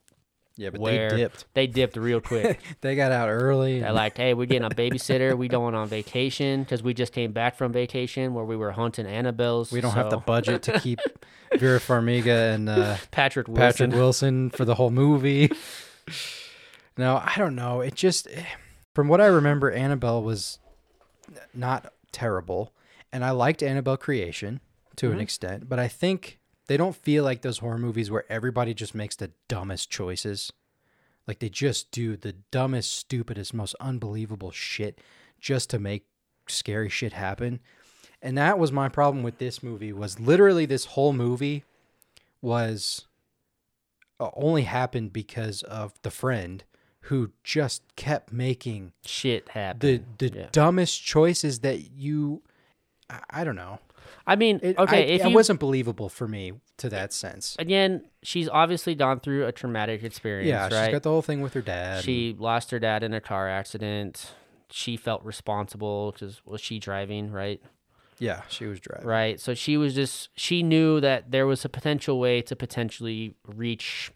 Yeah, but they dipped. They dipped real quick. [LAUGHS] They got out early. They're like, "Hey, we're getting a [LAUGHS] babysitter. We going on vacation because we just came back from vacation where we were hunting Annabelles. we don't have the budget to keep [LAUGHS] Vera Farmiga and uh, Patrick Wilson. Patrick Wilson for the whole movie. no, I don't know. It just, from what I remember, Annabelle was not terrible, and I liked Annabelle Creation to an Mhm. extent, but I think they don't feel like those horror movies where everybody just makes the dumbest choices. Like they just do the dumbest, stupidest, most unbelievable shit just to make scary shit happen. And that was my problem with this movie was literally this whole movie was uh, only happened because of the friend who just kept making Shit happen. the the Yeah. dumbest choices that you I, I don't know. I mean, It, okay, I, it you wasn't believable for me to that sense. again, she's obviously gone through a traumatic experience, Yeah, she's right? got the whole thing with her dad. She lost her dad in a car accident. She felt responsible because was she driving, right? yeah, she was driving. Right. So she was just she knew that there was a potential way to potentially reach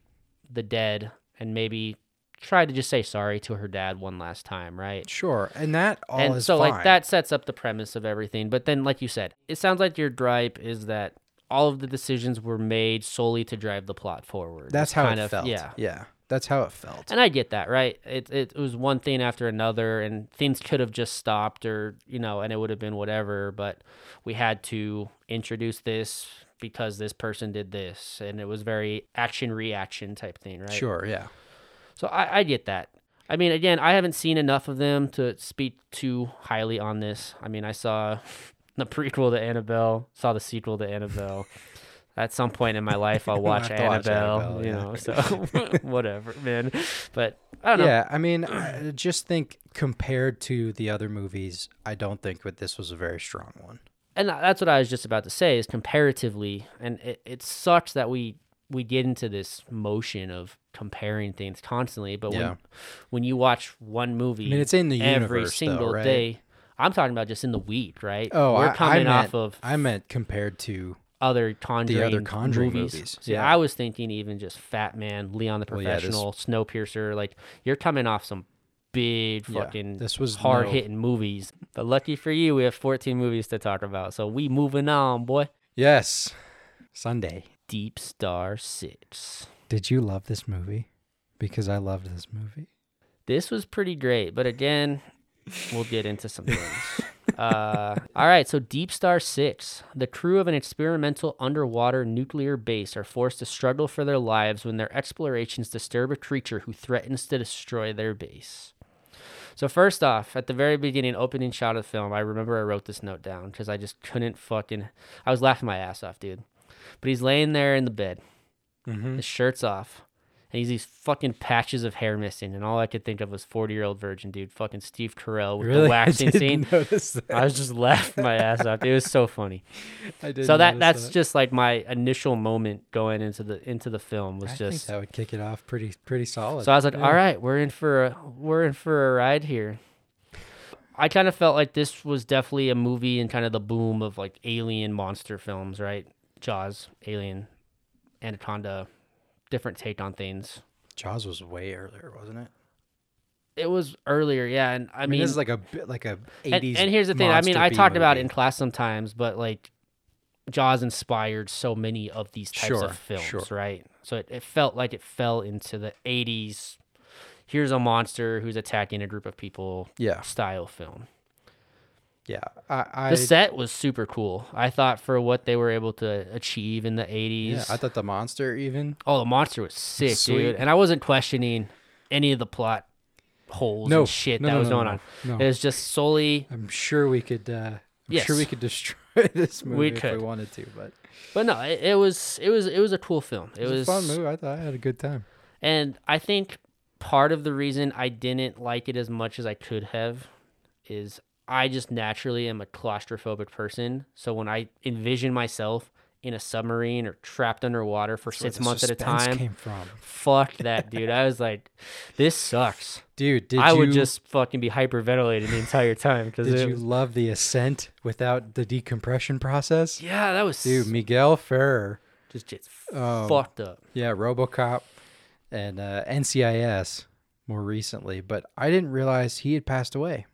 the dead and maybe try to just say sorry to her dad one last time, right? Sure, and that all and is so fine. like that sets up the premise of everything. But then like you said, it sounds like your gripe is that all of the decisions were made solely to drive the plot forward. That's It's how it of, felt. Yeah. yeah, that's how it felt. And I get that, right? It, it was one thing after another, and things could have just stopped, or you know, and it would have been whatever. But we had to introduce this because this person did this, and it was very action reaction type thing, right? Sure, yeah. So I, I get that. I mean, again, I haven't seen enough of them to speak too highly on this. I mean, I saw [LAUGHS] the prequel to Annabelle, saw the sequel to Annabelle. at some point in my [LAUGHS] life I'll watch have watch Annabelle, Annabelle, you yeah. know. So [LAUGHS] whatever, man. But I don't know. Yeah, I mean, I just think compared to the other movies, I don't think that this was a very strong one. and that's what I was just about to say is comparatively, and it, it sucks that we we get into this motion of comparing things constantly. But Yeah. when when you watch one movie, I mean, it's in the every universe, though, single right? day. I'm talking about just in the week, right? Oh, we're coming I meant, off of I meant compared to other Conjuring, Conjuring movies. movies, See, yeah. I was thinking even just Fatman, Leon the Well, yeah, this- Professional, Snowpiercer. Like you're coming off some big Yeah, fucking this was hard no- hitting movies. But lucky for you, we have 14 movies to talk about. So we moving on, boy. yes, Sunday. Deepstar Six. Did you love this movie? Because I loved this movie. This was pretty great, but again, we'll get into some things. [LAUGHS] uh, all right, so Deepstar 6. The crew of an experimental underwater nuclear base are forced to struggle for their lives when their explorations disturb a creature who threatens to destroy their base. So, first off, at the very beginning, opening shot of the film, I remember I wrote this note down because I just couldn't fucking. I was laughing my ass off, dude. But he's laying there in the bed, Mm-hmm. his shirt's off. And he's these fucking patches of hair missing, and all I could think of was forty year old virgin, dude. Fucking Steve Carell with the [LAUGHS] waxing I scene. That. I was just laughing my ass off. It was so funny. [LAUGHS] I didn't So that that's just like my initial moment going into the into the film was I think just. that would kick it off pretty pretty solid. So I was like, Yeah. all right, we're in for a we're in for a ride here. I kind of felt like this was definitely a movie in kind of the boom of like alien monster films, right? Jaws, Alien, Anaconda, different take on things. Jaws was way earlier, wasn't it? It was earlier, yeah, and I, I mean, mean, this is like a bit like a and, eighties. and here's the thing. I mean, I talked about it in class sometimes, but like Jaws inspired so many of these types Sure, of films, sure. right? So it, it felt like it fell into the 80s. Here's a monster who's attacking a group of people Yeah, style film. Yeah. I, I The set was super cool. I thought for what they were able to achieve in the 80s. yeah, I thought the monster even. oh, the monster was sick, Sweet. dude. And I wasn't questioning any of the plot holes No and shit no, that no, was going on. No, It was just solely I'm sure we could. uh I'm sure we could [LAUGHS] destroy this movie if could. we wanted to, but But no, it, it was it was it was a cool film. It, it was, was, a fun movie. I thought I had a good time. and I think part of the reason I didn't like it as much as I could have is I just naturally am a claustrophobic person. So when I envision myself in a submarine or trapped underwater for That's six months at a time, Came from, fuck that, dude. I was like, this sucks. dude. Did I you would just fucking be hyperventilating the entire time did it you was, love the ascent without the decompression process? yeah, that was Dude, Miguel Ferrer, just gets um, fucked up. yeah, RoboCop, and uh, NCIS more recently, but I didn't realize he had passed away.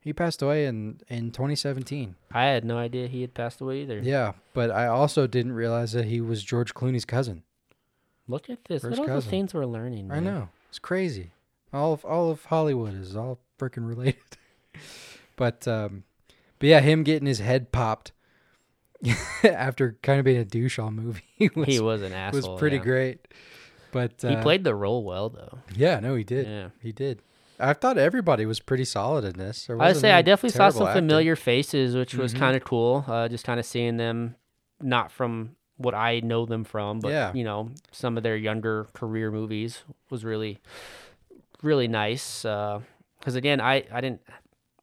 He passed away in in 2017. I had no idea he had passed away either. Yeah, but I also didn't realize that he was George Clooney's cousin. Look at this. First Look at all the cousin. things we're learning. I man. know it's crazy. All of all of Hollywood is all freaking related. [LAUGHS] but um, but yeah, him getting his head popped [LAUGHS] after kind of being a douche all movie [LAUGHS] was, he was an asshole. was pretty yeah. great. But uh, He played the role well, though. Yeah, no, he did. Yeah. He did. I thought everybody was pretty solid in this. I would say I definitely saw some acting. familiar faces, which was Mhm. kind of cool. Uh, just kind of seeing them, not from what I know them from, but Yeah. you know, some of their younger career movies was really, really nice. Because again, I I didn't.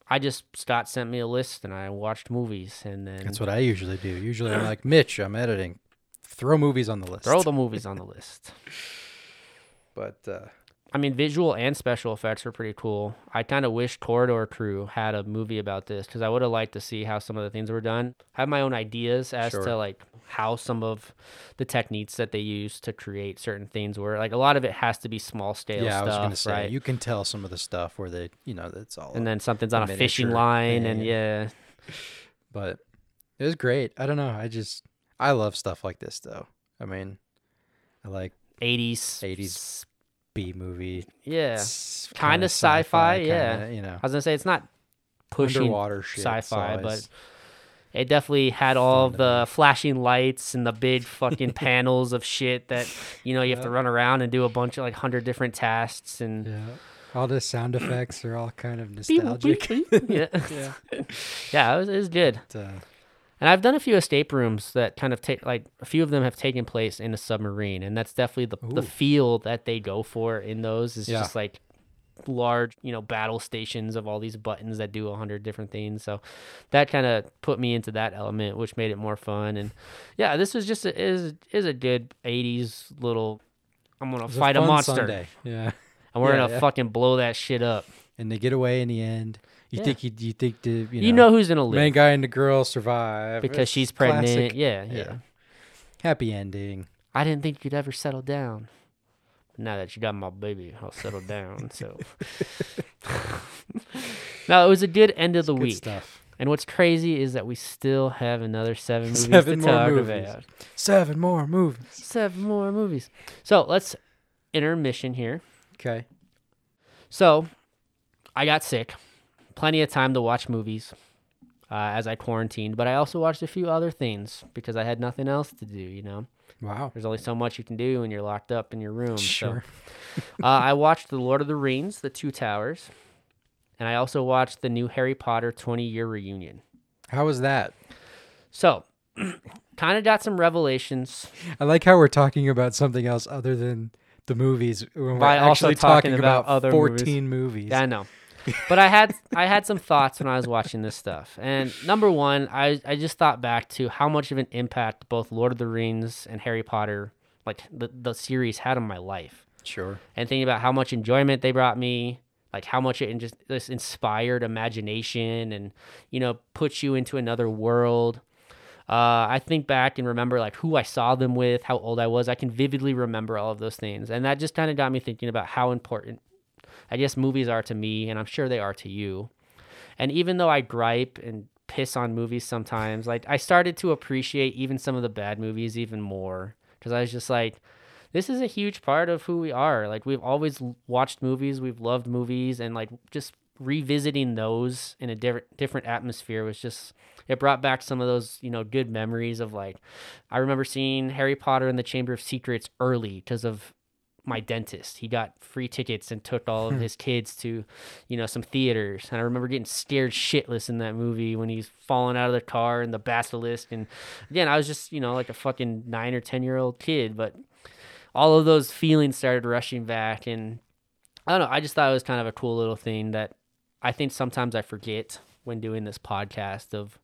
I just Scott sent me a list and I watched movies and then That's what I usually do. Usually I'm [CLEARS THROAT] like, Mitch, I'm editing. Throw movies on the list. throw the movies on the list. [LAUGHS] But uh, I mean, visual and special effects were pretty cool. I kind of wish Corridor Crew had a movie about this because I would have liked to see how some of the things were done. I have my own ideas as Sure. to like how some of the techniques that they use to create certain things were. Like a lot of it has to be small scale yeah, I was stuff, gonna say right? you can tell some of the stuff where they, you know, that's all. and then something's on a fishing line, and yeah, [LAUGHS] but it was great. I don't know. I just I love stuff like this though. I mean, I like eighties, 80s B movie. yeah. s- Kinda sci-fi, yeah. kinda, You know, I was gonna say it's not pushing underwater shit. sci-fi, but It definitely had all of the flashing lights and the big [LAUGHS] fucking panels of shit that you know you have to run around and do a bunch of like hundred different tasks and yeah, all the sound effects are all kind of nostalgic. yeah, [LAUGHS] yeah, [LAUGHS] yeah, it was, it was good. but, uh, And I've done a few escape rooms that kind of take like a few of them have taken place in a submarine, and that's definitely the the feel that they go for in those is Yeah. just like large, you know, battle stations of all these buttons that do a hundred different things. So that kind of put me into that element, which made it more fun. And yeah, this was just a, is is a good '80s little. I'm gonna fight a, fun monster, Sunday. Yeah. and we're Yeah, gonna yeah. fucking blow that shit up. And they get away in the end. You Yeah. think you, you think the you know, You know, who's gonna live main guy and the girl survive because It's she's pregnant. Yeah, yeah, Yeah. Happy ending. I didn't think you'd ever settle down. Now that you got my baby, I'll settle down. So, [LAUGHS] no, it was a good end of the Good week. stuff. And what's crazy is that we still have another seven movies Seven to more talk movies. about. Seven more movies. Seven more movies. So let's intermission here. Okay. So I got sick. Plenty of time to watch movies uh, as I quarantined, but I also watched a few other things because I had nothing else to do. You know, Wow. there's only so much you can do when you're locked up in your room. Sure. So [LAUGHS] uh, I watched The Lord of the Rings, The Two Towers, and I also watched the new Harry Potter 20 year reunion. How was that? So, [CLEARS THROAT] kind of got some revelations I like how we're talking about something else other than the movies when we're By actually talking talking about about, other 14 movies. Yeah, I know. But I had I had some thoughts when I was watching this stuff. And number one, I, I just thought back to how much of an impact both Lord of the Rings and Harry Potter, like the, the series, had on my life. Sure. And thinking about how much enjoyment they brought me, like how much it just this inspired imagination and, you know, puts you into another world. Uh, I think back and remember like who I saw them with, how old I was. I can vividly remember all of those things. And that just kind of got me thinking about how important I guess movies are to me, and I'm sure they are to you. And even though I gripe and piss on movies sometimes, like I started to appreciate even some of the bad movies even more because I was just like, this is a huge part of who we are. Like we've always watched movies, we've loved movies, and like just revisiting those in a different different atmosphere was just it brought back some of those you know good memories of like I remember seeing Harry Potter and the Chamber of Secrets early because of my dentist. He got free tickets and took all of hmm. his kids to, you know, some theaters. And I remember getting scared shitless in that movie when he's falling out of the car and the basilisk. And again, I was just, you know, like a fucking nine or 10 year old kid, but all of those feelings started rushing back. And I don't know, I just thought it was kind of a cool little thing that I think sometimes I forget when doing this podcast of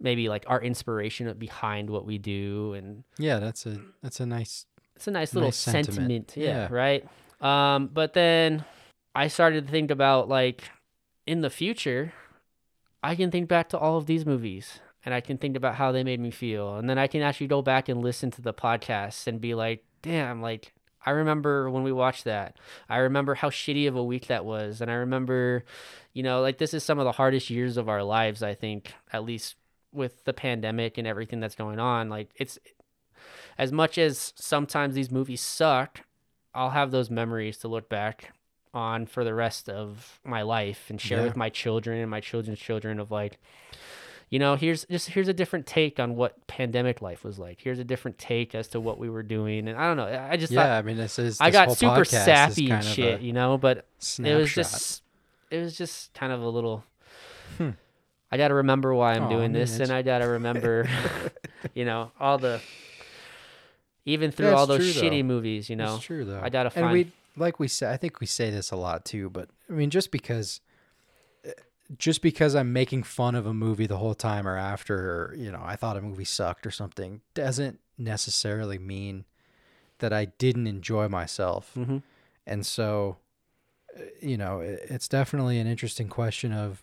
maybe like our inspiration behind what we do and Yeah, that's a that's a nice. It's a nice little Nice sentiment, sentiment. Yeah, Yeah. right um but then i started to think about like in the future i can think back to all of these movies and i can think about how they made me feel and then i can actually go back and listen to the podcasts and be like damn like i remember when we watched that i remember how shitty of a week that was and i remember you know like this is some of the hardest years of our lives i think at least with the pandemic and everything that's going on like it's as much as sometimes these movies suck, I'll have those memories to look back on for the rest of my life and share Yeah. with my children and my children's children of like you know here's just here's a different take on what pandemic life was like here's a different take as to what we were doing and i don't know i just Yeah, thought I mean, this is. i got super sappy and shit you know but it was just it was just kind of a little Hmm. i gotta remember why i'm I doing mean, this and i gotta [LAUGHS] remember [LAUGHS] you know all the even through Yeah, all those true, shitty though. movies you know It's true though. I gotta find. And we like we say. I think we say this a lot too. But I mean, just because, uh, just because I'm making fun of a movie the whole time or after, or you know, I thought a movie sucked or something, doesn't necessarily mean that I didn't enjoy myself. hmm And so, uh, you know, it's definitely an interesting question of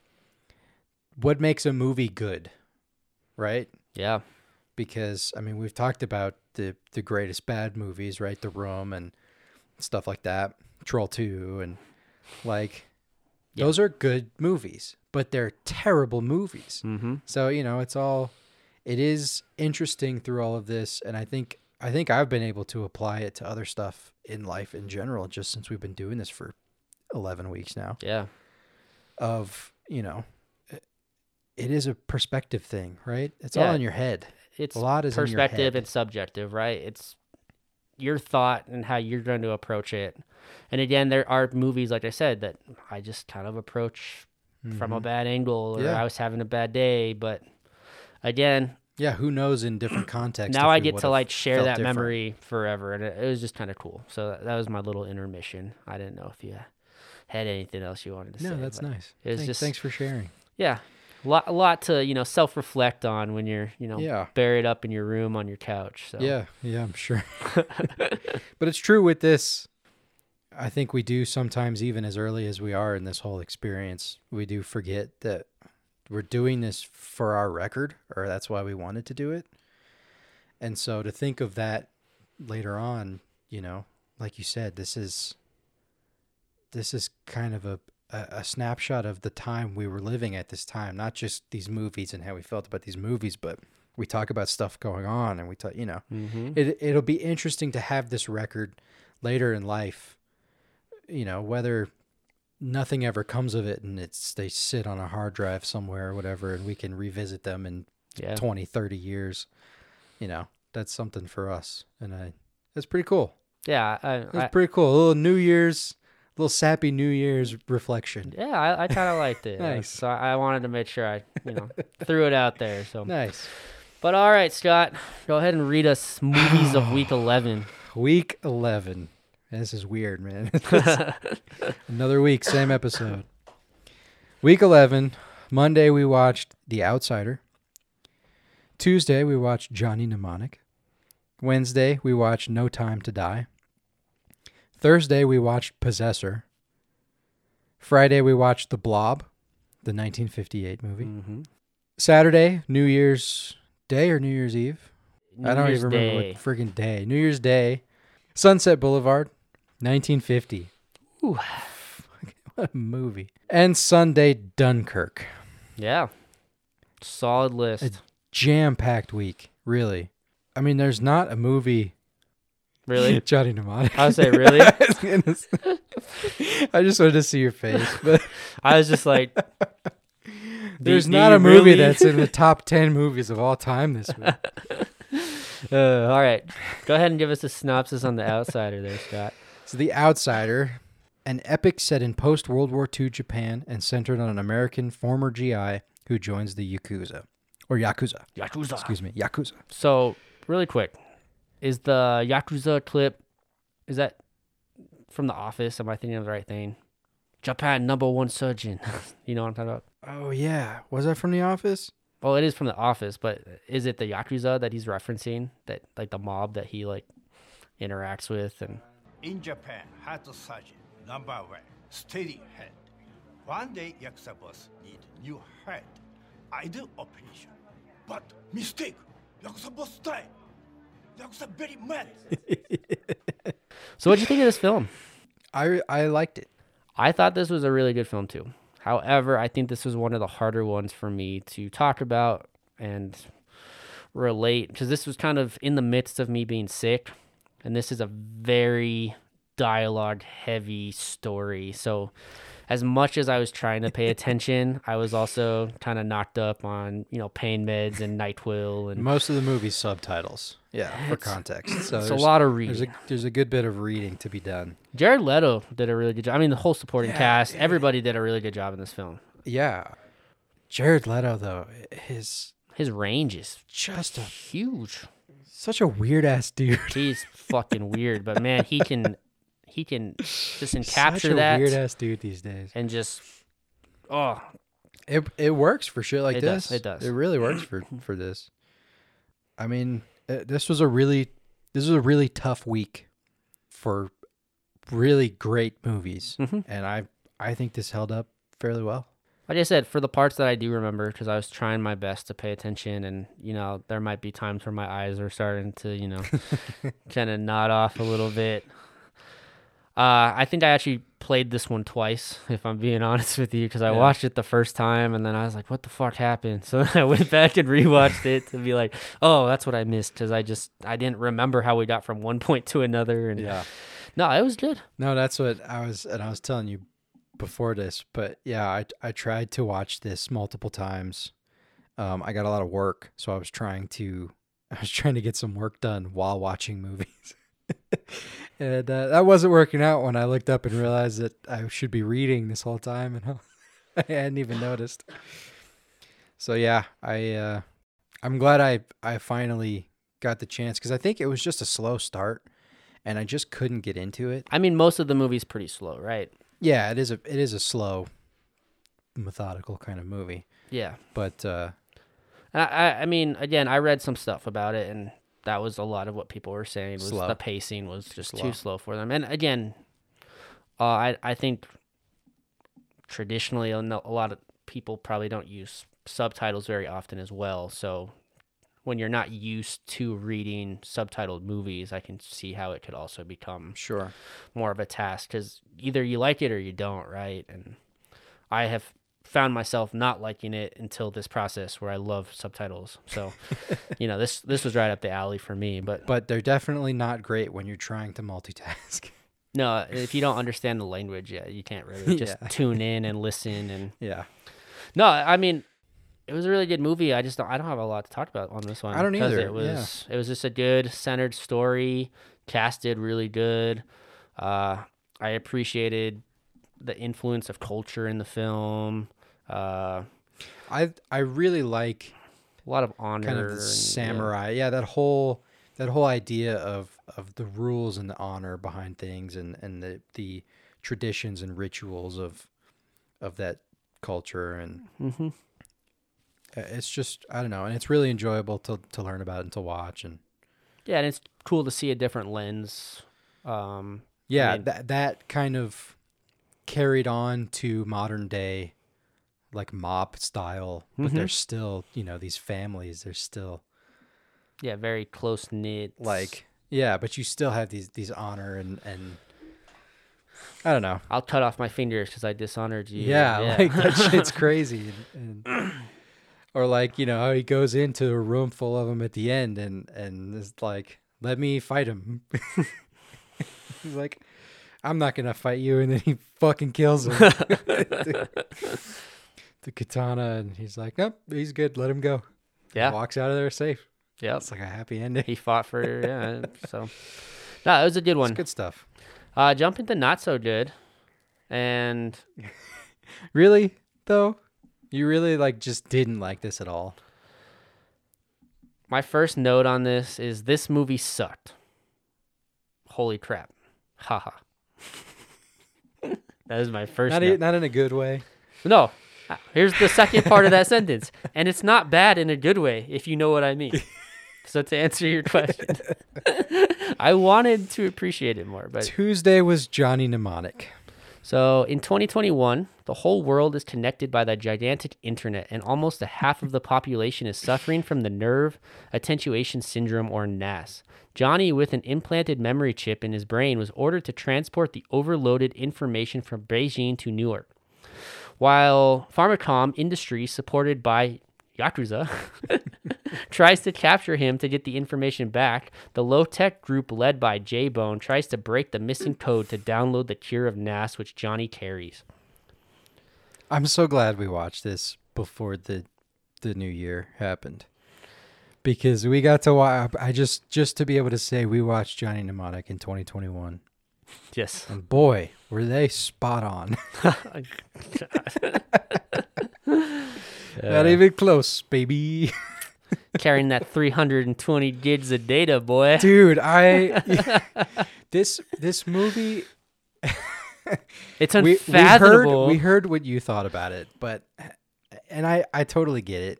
what makes a movie good, right? yeah because I mean we've talked about the the greatest bad movies, right? The Room and stuff like that, Troll Two, and like Yeah. those are good movies, but they're terrible movies. mm-hmm So you know it's all it is interesting through all of this, and I think I think I've been able to apply it to other stuff in life in general, just since we've been doing this for eleven weeks now. yeah Of you know. it- is a perspective thing, right? It's Yeah. all in your head. It's A lot is perspective and subjective right it's your thought and how you're going to approach it and again there are movies like i said that i just kind of approach from a Mhm. bad angle or Yeah. i was having a bad day but again, Yeah, who knows in different contexts. now I get to like share that different. memory forever, and it, it was just kind of cool. So that, that was my little intermission. I didn't know if you had anything else you wanted to say. No, that's nice. it was Thank- just- thanks for sharing. Yeah, lot, a lot to you know self reflect on when you're you know Yeah. buried up in your room on your couch. So Yeah, yeah, I'm sure. [LAUGHS] [LAUGHS] but it's true with this. I think we do sometimes, even as early as we are in this whole experience, we do forget that we're doing this for our record, or that's why we wanted to do it. And so to think of that later on, you know, like you said, this is this is kind of a, a, a snapshot of the time we were living at this time, not just these movies and how we felt about these movies, but we talk about stuff going on and we talk, you know, hmm it it'll be interesting to have this record later in life. You know, whether nothing ever comes of it and it's they sit on a hard drive somewhere or whatever and we can revisit them in yeah, 20, 30 years. You know, that's something for us. And I that's pretty cool. yeah. I, I, pretty cool. A little New Year's, little sappy New Year's reflection. yeah, I, I kind of liked it. [LAUGHS] Nice. So I, wanted to make sure I you know [LAUGHS] threw it out there. So, Nice. but all right, Scott, go ahead and read us [SIGHS] movies of week eleven. Week 11. This is weird, man. [LAUGHS] Another week, same episode. Week 11. Monday, we watched The Outsider. Tuesday, we watched Johnny Mnemonic. Wednesday, we watched No Time to Die. Thursday, we watched Possessor. Friday, we watched The Blob, the 1958 movie. mm-hmm. Saturday, New Year's Day or New Year's Eve? I don't Year's even remember Day. what friggin' day. New Year's Day. Sunset Boulevard, 1950. Ooh. [SIGHS] What a movie. And Sunday, Dunkirk. Yeah, solid list. Jam packed week, really. I mean, there's not a movie. Really? [LAUGHS] Johnny Mnemonic. I would say really. [LAUGHS] I was gonna [LAUGHS] I just wanted to see your face, but I was just like, there's do not you a movie really? that's in the top 10 movies of all time this week. uh, all right. Go ahead and give us a synopsis on the outsider there, Scott. So, The Outsider, an epic set in post World War II Japan and centered on an American former GI who joins the Yakuza. Or Yakuza. Yakuza. Excuse me. Yakuza. So, really quick, is the Yakuza clip, is that from The Office? Am I thinking of the right thing? Japan number one surgeon. [LAUGHS] you know what I'm talking about? Oh, yeah. Was that from The Office? Well, it is from The Office, but is it the Yakuza that he's referencing? That, like, the mob that he, like, interacts with? And In Japan, heart surgeon number one, steady head. One day, Yakuza boss need new head. I do operation, but mistake. Yakuza boss die. Yakuza very mad. [LAUGHS] So, what'd you think of this film? I, I liked it. I thought this was a really good film too. However, I think this was one of the harder ones for me to talk about and relate because this was kind of in the midst of me being sick, and this is a very dialogue heavy story. So, as much as I was trying to pay attention, I was also kind of knocked up on you know pain meds and Nyquil and Most of the movie's subtitles. Yeah, for context. So it's a lot of there's reading. a there's a good bit of reading to be done. Jared Leto did a really good job. I mean, the whole supporting Yeah, cast, yeah. everybody did a really good job in this film. Yeah. Jared Leto though, his His range is just a huge. such a weird ass dude. He's fucking weird, but man, he can [LAUGHS] he can just [LAUGHS] capture a that weird ass dude these days. and just oh It it works for shit like It does, this. it does. It really works for [CLEARS THROAT] for this. I mean, uh, this was a really this was a really tough week for really great movies, Mhm. and I I think this held up fairly well. like I said, for the parts that I do remember, because I was trying my best to pay attention, and you know there might be times where my eyes are starting to you know [LAUGHS] kind of nod off a little bit. Uh, I think I actually played this one twice, [LAUGHS] if I'm being honest with you, because I Yeah. watched it the first time and then I was like, "What the fuck happened?" [LAUGHS] So then I went back and rewatched it to be like, "Oh, that's what I missed," because I just I didn't remember how we got from one [LAUGHS] point to another. And no, it was good. No, that's what I was, and I was telling you before this. But yeah, I I tried to watch this multiple times. Um, I got a lot of work, so I was trying to I was trying to get some work done while watching movies. And uh, that wasn't working out when I looked up and realized that I should be reading this whole time, and [LAUGHS] I hadn't even noticed. So yeah, I uh, I'm glad I I finally got the chance because I think it was just a slow start, and I just couldn't get into it. I mean, most of the movie's pretty slow, right? Yeah, it is a it is a slow, methodical kind of movie, Yeah. but uh, I, I, I mean, again, I read some stuff about it, and that was a lot of what people were saying. Was Slow. the pacing was just slow. too slow for them. And again, uh, I I think traditionally a a lot of people probably don't use subtitles very often as well. So when you're not used to reading subtitled movies, I can see how it could also become sure. more of a task because either you like it or you don't, right? And I have found myself not liking it until this process where I love subtitles. So, [LAUGHS] you know, this this was right up the alley for me. But But they're definitely not great when you're trying to multitask. [LAUGHS] no, if you don't understand the language, yeah, you can't really just Yeah. tune in and listen. And yeah, no, I mean, it was a really good movie. I just don't, I don't have a lot to talk about on this one. I don't either, It was it was just a good centered story, casted really good. Uh, I appreciated the influence of culture in the film. Uh, I I really like a lot of honor, kind of and- the yeah. samurai. Yeah. that whole that whole idea of of the rules and the honor behind things, and and the the traditions and rituals of of that culture, and Mhm. uh, it's just I don't know, and it's really enjoyable to to learn about and to watch, and Yeah, and it's cool to see a different lens. Um, yeah, mean- that that kind of carried on to modern day like mob style but Mhm. there's still you know these families they're still yeah, very close knit. like yeah but you still have these these honor and and i don't know I'll cut off my fingers because I dishonored you. yeah, like that [LAUGHS] shit's crazy and, and or like you know how he goes into a room full of them at the end and and is like let me fight him [LAUGHS] he's like i'm not gonna fight you and then he fucking kills him [LAUGHS] the, katana and he's like nope he's good let him go yeah, walks out of there safe yeah. it's like a happy ending He fought for yeah. So, no, it was a good it's one. good stuff Uh, jump into not so good, and [LAUGHS] really though you really like just didn't like this at all my first note on this is this movie sucked. Holy crap! Haha. [LAUGHS] that is my first. not, note. e- not in a good way No. Here's the second part of that sentence. And it's not bad in a good way, if you know what I mean. [LAUGHS] So to answer your question, [LAUGHS] I wanted to appreciate it more, but tuesday was johnny mnemonic so in 2021, the whole world is connected by the gigantic internet, and almost a half of the population is suffering from the nerve attenuation syndrome or NAS. Johnny, with an implanted memory chip in his brain, was ordered to transport the overloaded information from Beijing to Newark. While Pharmakom Industries, supported by Yakuza, [LAUGHS] tries to capture him to get the information back, the low tech group led by J Bone tries to break the missing code to download the cure of NAS, which Johnny carries. I'm so glad we watched this before the the new year happened. Because we got to watch I just just to be able to say we watched Johnny Mnemonic in 2021. Yes. And boy, were they spot on. [LAUGHS] [LAUGHS] Not even close, baby. [LAUGHS] Carrying that 320 gigs of data, boy. Dude, I this this movie It's we, we heard unfathomable. we heard what you thought about it, but and I I totally get it.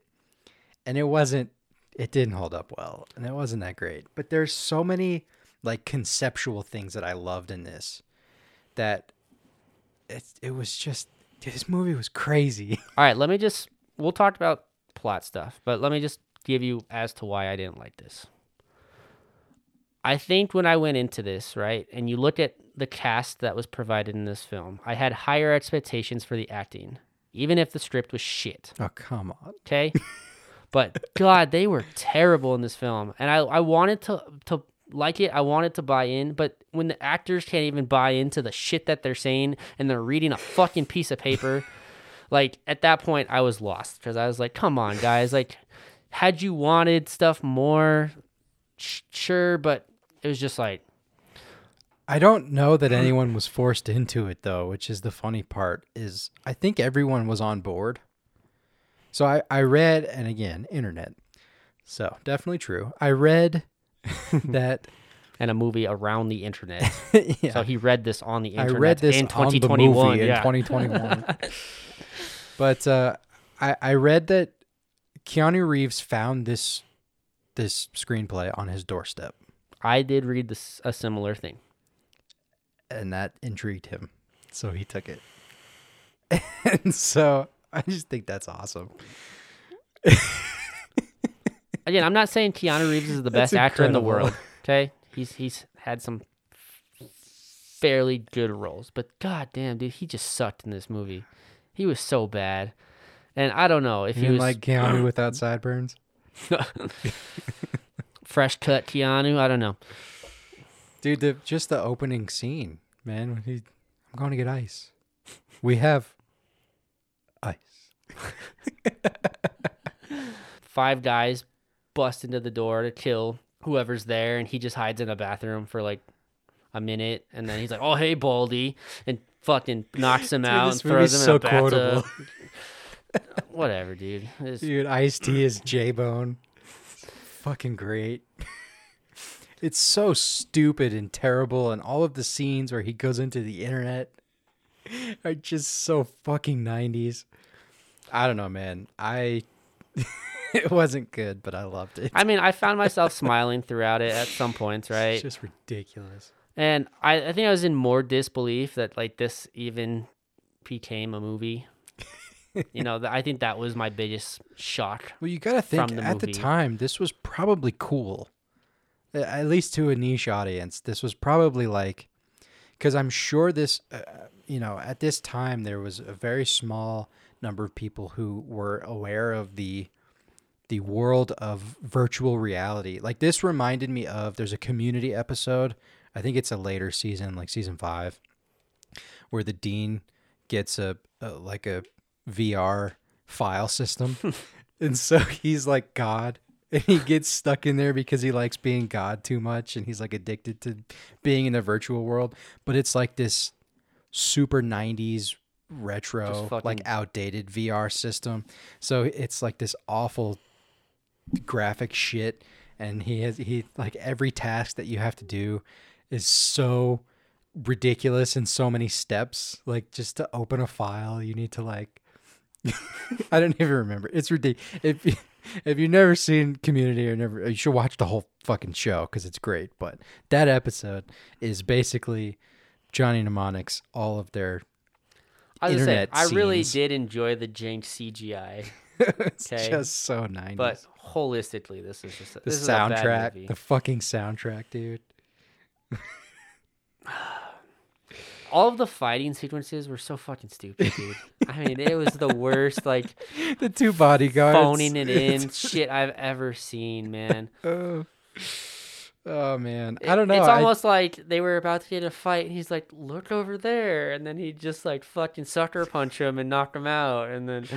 And it wasn't it didn't hold up well, and it wasn't that great. But there's so many like conceptual things that I loved in this that it it was just this movie was crazy. [LAUGHS] All right, let me just we'll talk about plot stuff, but let me just give you as to why I didn't like this. I think when I went into this, right, and you look at the cast that was provided in this film, I had higher expectations for the acting, even if the script was shit. oh come on. Okay. but God, they were terrible in this film. And I, I wanted to to like it, I wanted to buy in, but when the actors can't even buy into the shit that they're saying and they're reading a fucking piece of paper, [LAUGHS] like at that point I was lost because I was like, come on, guys, like had you wanted stuff more, sh- sure, but it was just like I don't know that anyone was forced into it though, which is the funny part is I think everyone was on board. So I, I read and again, internet. So definitely true. I read [LAUGHS] that. [LAUGHS] and a movie around the internet. [LAUGHS] yeah, So he read this on the internet. I read this in 2021. movie in yeah. 2021. but uh, I I read that Keanu Reeves found this this screenplay on his doorstep, I did read this a similar thing. and that intrigued him, so he took it. and so I just think that's awesome. Again, I'm not saying Keanu Reeves is the [LAUGHS] best actor in the world. Okay, he's he's had some fairly good roles, but god damn, dude, he just sucked in this movie. He was so bad, and I don't know if You he was like Keanu without sideburns? [LAUGHS] fresh cut Keanu. I don't know. Dude, the just the opening scene, man. When he, I'm going to get ice. We have ice. [LAUGHS] Five guys bust into the door to kill whoever's there, and he just hides in a bathroom for like a minute, and then he's like, "Oh hey, Baldy," and fucking knocks him Dude, out and throws him so in a bathtub. [LAUGHS] Whatever, dude. It's- Dude, Ice T is J Bone. Fucking great. [LAUGHS] It's so stupid and terrible, and all of the scenes where he goes into the internet are just so fucking nineties. I don't know, man. I [LAUGHS] [LAUGHS] it wasn't good, but I loved it. I mean, I found myself smiling throughout it at some points, [LAUGHS] right? It's just ridiculous. And I, I think I was in more disbelief that like this even became a movie. [LAUGHS] you know, I think that was my biggest shock. Well, you gotta think the at the time this was probably cool, at least to a niche audience. This was probably like, because I'm sure this, uh, you know, at this time there was a very small number of people who were aware of the the world of virtual reality. Like this reminded me of there's a community episode. I think it's a later season, like season five, where the dean gets a, a like a VR file system, [LAUGHS] and so he's like God, and he gets stuck in there because he likes being God too much, and he's like addicted to being in the virtual world. But it's like this super '90s retro, fucking- like outdated VR system. So it's like this awful graphic shit and he has he like every task that you have to do is so ridiculous in so many steps. Like just to open a file you need to like [LAUGHS] I don't even remember. It's ridiculous if you, [LAUGHS] if you've never seen community or never you should watch the whole fucking show because it's great but that episode is basically Johnny Mnemonics all of their I was Internet I really scenes. did enjoy the jank CGI, [LAUGHS] [LAUGHS] it's Okay. just so 90s but holistically, this is just a, the this is a bad soundtrack the fucking soundtrack dude [SIGHS] All of the fighting sequences were so fucking stupid, dude. I mean, it was the worst, like [LAUGHS] the two bodyguards phoning it [LAUGHS] in shit I've ever seen, man. oh. Oh, man i don't know It's I- almost like they were about to get a fight, and he's like, "Look over there," and then he just like fucking sucker punch him and knock him out, and then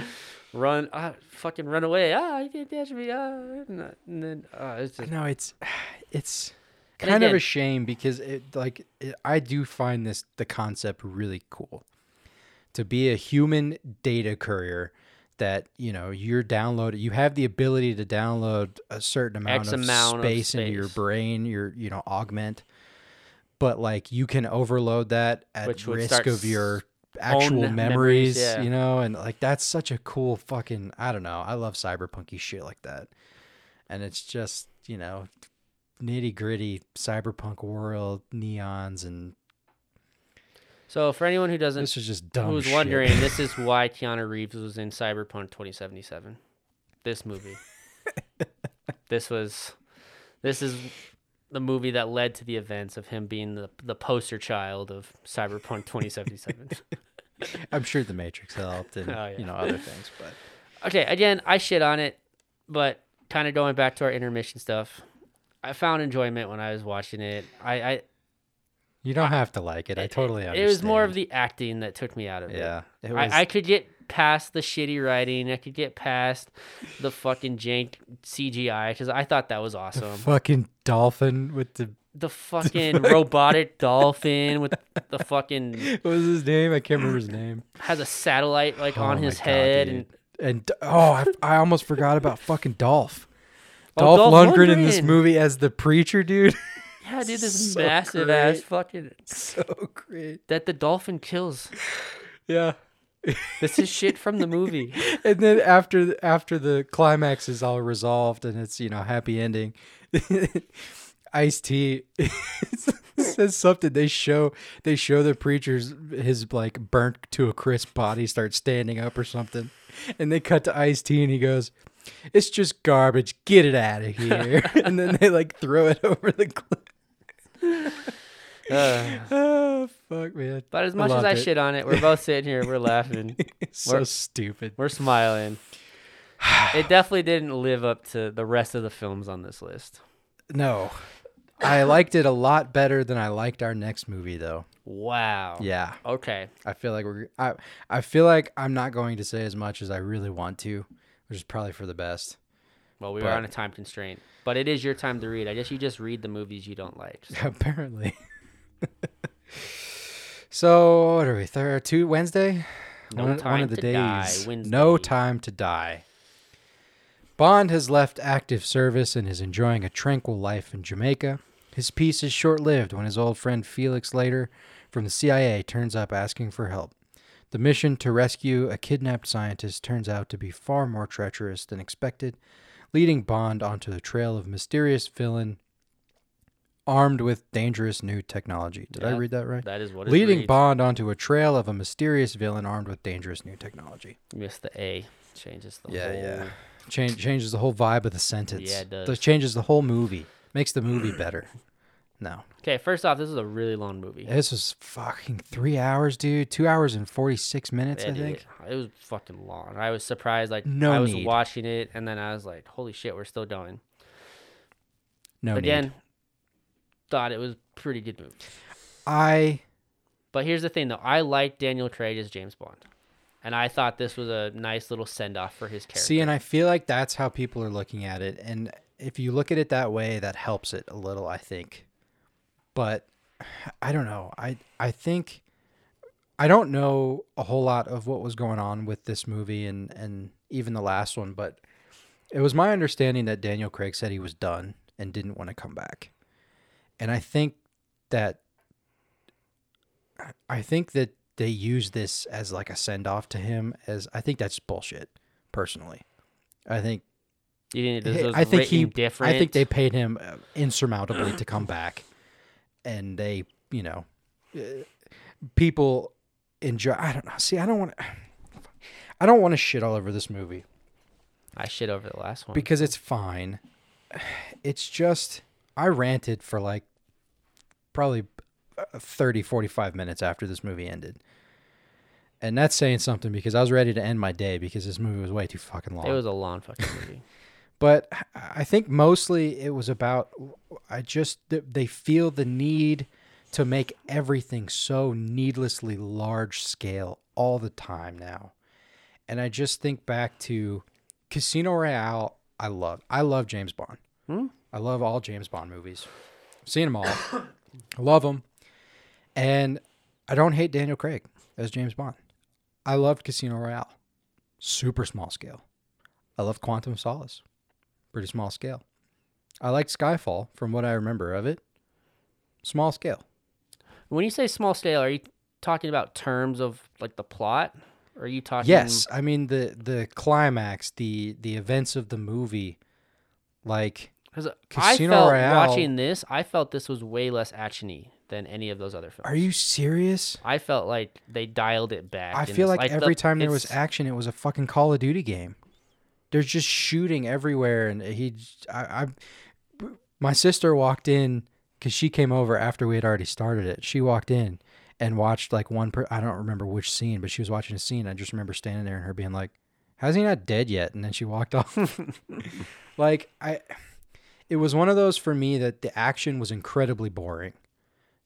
run, uh, fucking run away. Ah, you can't catch me. Ah, and then uh, it's just no it's [SIGHS] it's kind of a shame because it like it, i do find this the concept really cool to be a human data courier that you know you're downloaded you have the ability to download a certain amount, X of, amount of space into your brain your you know augment but like you can overload that at risk of your actual memories, memories, yeah. you know and like that's such a cool fucking i don't know i love cyberpunky shit like that and it's just you know nitty gritty cyberpunk world neons and so for anyone who doesn't, this is just dumb who's shit. wondering, this is [LAUGHS] why Keanu Reeves was in Cyberpunk 2077. This movie. [LAUGHS] this was, this is the movie that led to the events of him being the the poster child of Cyberpunk 2077. [LAUGHS] i'm sure the matrix helped and Oh, yeah. you know other things but okay, again, I shit on it, but kind of going back to our intermission stuff, I found enjoyment when I was watching it. I, I you don't have to like it i totally understand it was more of the acting that took me out of it. yeah it was I, I could get past the shitty writing. I could get past the fucking jank CGI because I thought that was the awesome. fucking dolphin with the The fucking [LAUGHS] robotic dolphin with the fucking what was his name i can't remember his name has a satellite like Oh on his God, head dude. and and oh I, I almost forgot about fucking dolph Oh, Dolph, Dolph Lundgren, in this movie as the preacher, dude. [LAUGHS] Yeah, dude, this [LAUGHS] So massive ass fucking so great. that the dolphin kills. Yeah. This is shit from the movie. [LAUGHS] and then after after the climax is all resolved and it's you know happy ending [LAUGHS] Ice T [LAUGHS] says something. They show they show the preacher's his like burnt to a crisp body start standing up or something, and they cut to Ice T and he goes, "It's just garbage. Get it out of here." and then they like throw it over the cliff. Uh, Oh fuck, man! but as much as I it. shit on it, we're both sitting here, we're laughing, [LAUGHS] so We're- stupid. we're smiling. [SIGHS] It definitely didn't live up to the rest of the films on this list. No, I liked it a lot better than I liked our next movie, though. Wow. Yeah. Okay. I feel like we're I I feel like I'm not going to say as much as I really want to, which is probably for the best. Well, we But- are on a time constraint, but it is your time to read. I guess you just read the movies you don't like. So- [LAUGHS] Apparently. [LAUGHS] so what are we? Third two Wednesday? No one, one of the to days. Die, No time to die. Bond has left active service and is enjoying a tranquil life in Jamaica. His peace is short lived when his old friend Felix Leiter from the CIA turns up asking for help. The mission to rescue a kidnapped scientist turns out to be far more treacherous than expected, leading Bond onto the trail of mysterious villain armed with dangerous new technology. Did I read that right? That is what it Leading. Bond onto a trail of a mysterious villain armed with dangerous new technology. You missed the A. Changes the Yeah, whole. yeah. Change, changes the whole vibe of the sentence. Yeah, it does. Th- changes the whole movie. Makes the movie [CLEARS THROAT] better. No. Okay, first off, this is a really long movie. This was fucking three hours, dude. Two hours and 46 minutes, Yeah, I dude, think. It, was fucking long. I was surprised. Like No I was need. watching it, and then I was like, "Holy shit, we're still going." No Again. Thought it was pretty good movie. I But here's the thing, though. I like Daniel Craig as James Bond, and I thought this was a nice little send off for his character. see, and I feel like that's how people are looking at it. And if you look at it that way, that helps it a little, I think. But [SIGHS] I don't know. I I think I don't know a whole lot of what was going on with this movie and and even the last one, but it was my understanding that Daniel Craig said he was done and didn't want to come back. And I think that I think that they use this as like a send off to him as I think that's bullshit personally. I think you think I think he different? I think they paid him uh, insurmountably to come back, and they, you know, uh, people enjoy. I don't know. See, I don't want. to I don't want to shit all over this movie I shit over the last one. because it's fine. [SIGHS] It's just I ranted for like probably uh, 30 45 minutes after this movie ended. And that's saying something because I was ready to end my day because this movie was way too fucking long. it was a long fucking movie. [LAUGHS] but I think mostly it was about I just they feel the need to make everything so needlessly large scale all the time now. And I just think back to Casino Royale. I love I love James Bond. Hmm? I love all James Bond movies. I've Seen them all. [COUGHS] I love them. And I don't hate Daniel Craig as James Bond. I loved Casino Royale. Super small scale. I love Quantum of Solace. Pretty small scale. I liked Skyfall from what I remember of it. Small scale. when you say small scale, are you talking about terms of like the plot? Or are you talking? Yes, I mean the the climax, the the events of the movie like 'Cause I felt Royale- watching this, I felt this was way less actiony than any of those other films. are you serious? I felt like they dialed it back. I feel like, the- every time there was action it was a fucking Call of Duty game. There's just shooting everywhere and he I, I my sister walked in cuz she came over after we had already started it. She walked in and watched like one per I don't remember which scene, but she was watching a scene. I just remember standing there and her being like, "How's he not dead yet?" And then she walked [LAUGHS] off. like I it was one of those for me that the action was incredibly boring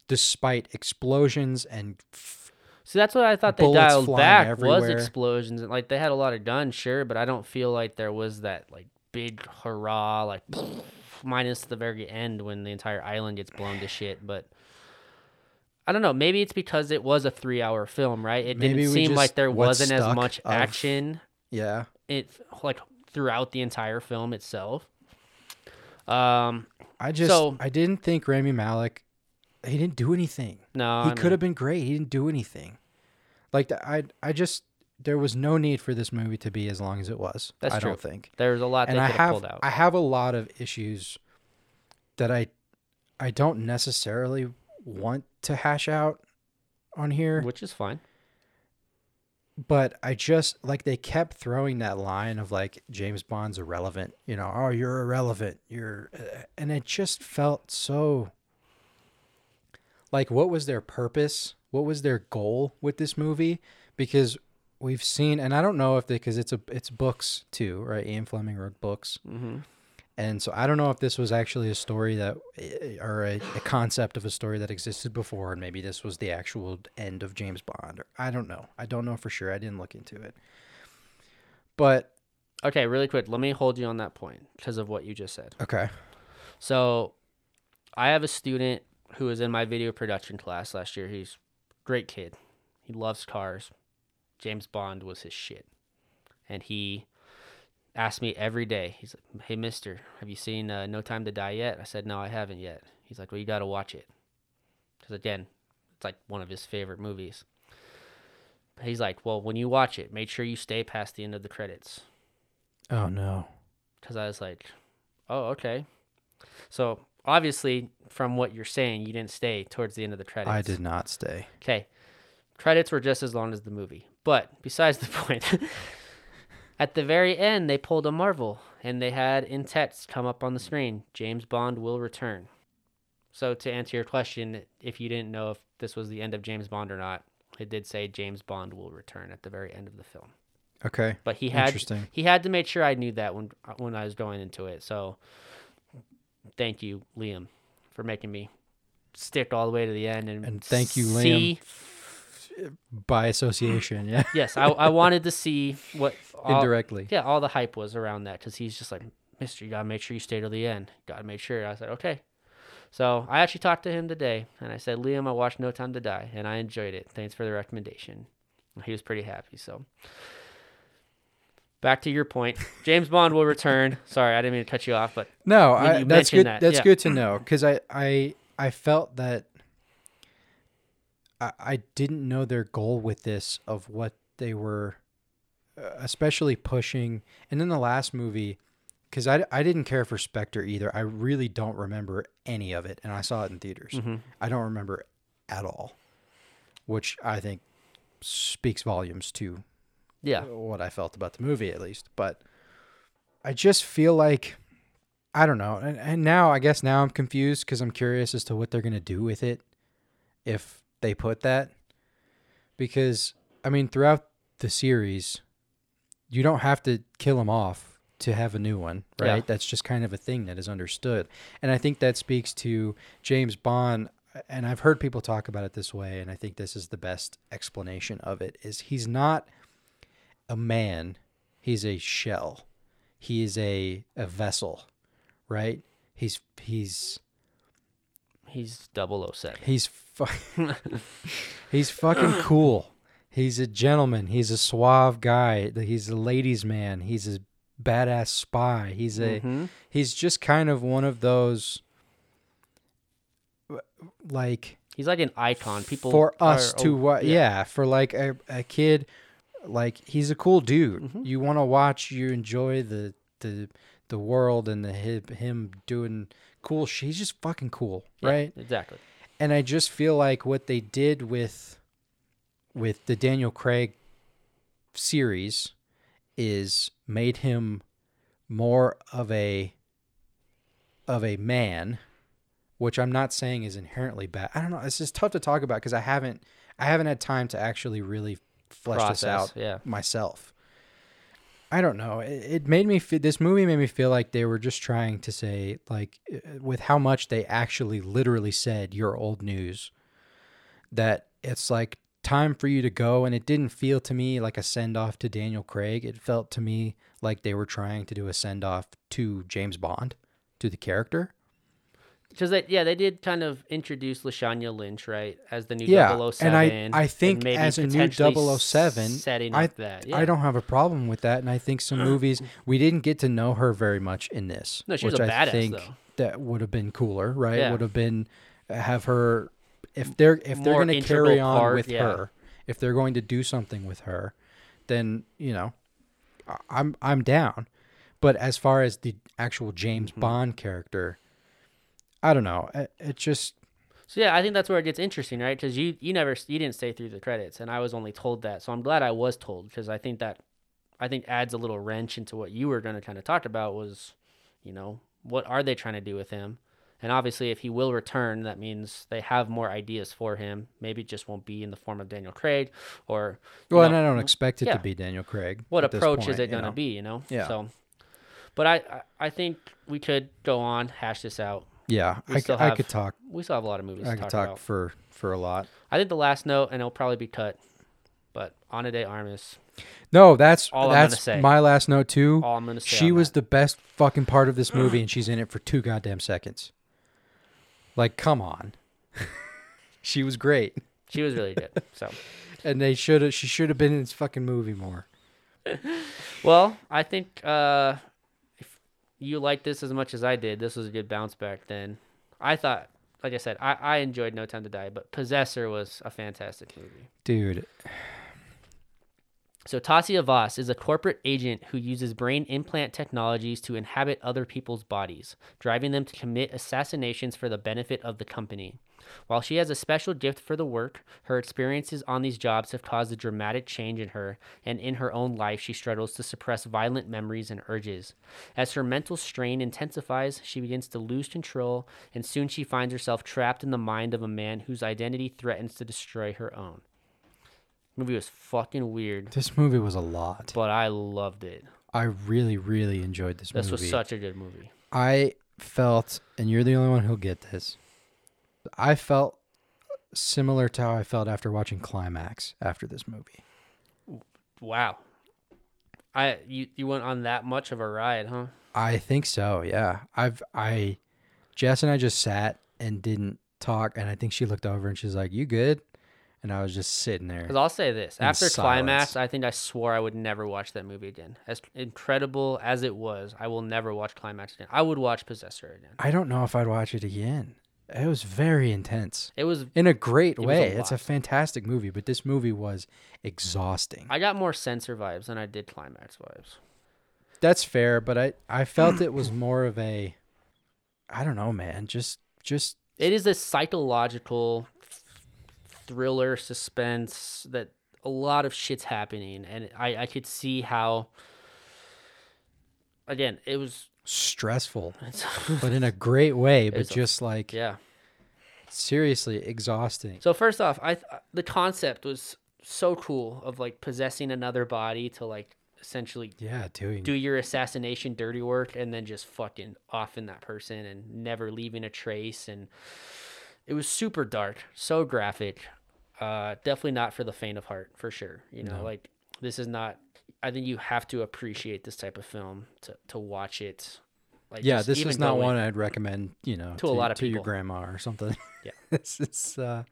despite explosions and f- See, that's what I thought they dialed back was explosions. And like they had a lot of guns, sure, but I don't feel like there was that like big hurrah, like minus the very end when the entire island gets blown to shit. But I don't know. Maybe it's because it was a three-hour film, right? It Maybe didn't seem like there was wasn't as much of- action. yeah. It like throughout the entire film itself. Um, I just So- I didn't think Rami Malek. he didn't do anything. no, he I could mean, have been great. He didn't do anything. Like I I just there was no need for this movie to be as long as it was. That's I true. don't think. There's a lot and they I have have pulled out. I have a lot of issues that I I don't necessarily want to hash out on here, which is fine. But I just like they kept throwing that line of like James Bond's irrelevant, you know, oh you're irrelevant, you're uh," and it just felt so like what was their purpose? What was their goal with this movie? Because we've seen and I don't know if they cuz it's a it's books too, right? Ian Fleming wrote books. hmm And so I don't know if this was actually a story that, eh, or a, a concept of a story that existed before, and maybe this was the actual end of James Bond. Or, I don't know. I don't know for sure. I didn't look into it. But Okay, really quick. Let me hold you on that point because of what you just said. okay, So, I have a student who was in my video production class last year. He's a great kid. He loves cars. James Bond was his shit. And he asked me every day. He's like, "Hey, Mister, have you seen uh, No Time to Die yet?" I said, "No, I haven't yet." He's like, "Well, you got to watch it." Because again, it's like one of his favorite movies. He's like, "Well, when you watch it, make sure you stay past the end of the credits." oh no, because I was like, "Oh, okay." So obviously, from what you're saying, you didn't stay towards the end of the credits. I did not stay. Okay, credits were just as long as the movie. But besides the [LAUGHS] point, at the very end, they pulled a Marvel and they had in text come up on the screen: "James Bond will return." So to answer your question, if you didn't know if this was the end of James Bond or not, it did say James Bond will return at the very end of the film. Okay, But he had Interesting. he had to make sure I knew that when when I was going into it. So thank you, Liam, for making me stick all the way to the end and And thank you, see, by association, yeah, Yes, I I wanted to see what all, indirectly. Yeah, all the hype was around that because he's just like, Mister, you gotta make sure you stay to the end. Gotta make sure. I said, okay. So I actually talked to him today, and I said, Liam, I watched No Time to Die, and I enjoyed it. Thanks for the recommendation. He was pretty happy. So back to your point, [LAUGHS] James Bond will return. Sorry, I didn't mean to cut you off, but No, I, that's good. that, That's yeah. good to know because I, I, I felt that I, I didn't know their goal with this of what they were, uh, especially pushing. And in the last movie, because I, I didn't care for Spectre either. I really don't remember any of it, and I saw it in theaters. Mm-hmm. I don't remember at all, which I think speaks volumes to yeah, what I felt about the movie at least. But I just feel like I don't know. And, and now I guess now I'm confused because I'm curious as to what they're gonna do with it if they put that. Because I mean, throughout the series, you don't have to kill him off to have a new one, right? Yeah. That's just kind of a thing that is understood. And I think that speaks to James Bond and I've heard people talk about it this way and I think this is the best explanation of it is he's not a man, he's a shell. He is a a vessel, right? He's he's he's 007. he's fu- [LAUGHS] he's fucking cool. He's a gentleman. He's a suave guy. He's a ladies' man. He's a badass spy. He's a Mhm. he's just kind of one of those like He's like an icon. People for us are- to oh, what yeah. for like a, a kid like he's a cool dude Mhm. you want to watch you enjoy the the the world and the him, him doing cool shit he's just fucking cool Yeah, right Exactly. and i just feel like what they did with with the daniel craig series is made him more of a of a man which i'm not saying is inherently bad i don't know it's just tough to talk about because i haven't i haven't had time to actually really flesh this out yeah. myself i don't know. It, made me feel this movie made me feel like they were just trying to say like uh, with how much they actually literally said you're old news that it's like time for you to go. And it didn't feel to me like a send off to Daniel Craig. It felt to me like they were trying to do a send off to James Bond to the character Because they, yeah, they did kind of introduce Lashana Lynch, right, as the new Yeah, 007. and I I think maybe as a new potentially 007, setting I up that. Yeah. I don't have a problem with that, and I think some movies we didn't get to know her very much in this. No, she was which a I badass, think though. that would have been cooler, right? Yeah. Would have been have her if they're if they're going to carry on part, with yeah. her, if they're going to do something with her, then you know, I- I'm I'm down. But as far as the actual James Mm-hmm. Bond character, I don't know. It, it just So yeah, I think that's where it gets interesting, right? Because you you never you didn't stay through the credits, and I was only told that. So I'm glad I was told because I think that I think adds a little wrench into what you were going to kind of talk about was, you know, what are they trying to do with him? And obviously, if he will return, that means they have more ideas for him. Maybe it just won't be in the form of Daniel Craig, or well, know, and I don't expect it yeah. to be Daniel Craig. what approach is it going to know? be? You know, Yeah. So, but I- I think we could go on hash this out. Yeah, I, c- I have could talk. We still have a lot of movies I to could talk, talk about. for for a lot. I think the last note, and it'll probably be cut, but Ana de Armas. No, that's All that's my last note too. All I'm gonna say. she was that. the best fucking part of this [GASPS] movie, and she's in it for two goddamn seconds. Like, come on. [LAUGHS] she was great, She was really good. [LAUGHS] So, and they should have. She should have been in this fucking movie more. [LAUGHS] well, I think uh, you like this as much as I did, this was a good bounce back. Then I thought, like I said, I, I enjoyed No Time to Die, but Possessor was a fantastic movie. Dude, So Tasya Vos is a corporate agent who uses brain implant technologies to inhabit other people's bodies, driving them to commit assassinations for the benefit of the company. While she has a special gift for the work, her experiences on these jobs have caused a dramatic change in her, and in her own life she struggles to suppress violent memories and urges. As her mental strain intensifies, she begins to lose control, and soon she finds herself trapped in the mind of a man whose identity threatens to destroy her own. Movie was fucking weird this movie was a lot. but I loved it. I really, really enjoyed this, This movie. This was such a good movie. I felt, and you're the only one who'll get this. I felt similar to how I felt after watching Climax after this movie. Wow. I you you went on that much of a ride, huh? I think so. Yeah. I've I Jess and I just sat and didn't talk and I think she looked over and she's like, "You good?" And I was just sitting there. Because I'll say this: after climax. I think I swore I would never watch that movie again. As incredible as it was, I will never watch climax again. I would watch Possessor again. I don't know if I'd watch it again. It was very intense It was. in a great a way. it's a fantastic movie, but this movie was exhausting. I got more censor vibes than I did climax vibes. That's fair, but I I felt it was [CLEARS THROAT] more of a I don't know, man. Just just It is a psychological thriller suspense that a lot of shit's happening, and I I could see how. Again, it was. Stressful, [LAUGHS] but in a great way, but It's a- just like Yeah. seriously exhausting. So first off, I th- the concept was so cool of like possessing another body to like essentially Yeah, doing do your assassination dirty work and then just fucking off in that person and never leaving a trace and it was super dark, so graphic. Uh definitely not for the faint of heart, for sure. You know, No. like this is not I think you have to appreciate this type of film to to watch it. Like yeah, this is not one I'd recommend, you know, To a lot of people to your grandma or something. Yeah. [LAUGHS] this is uh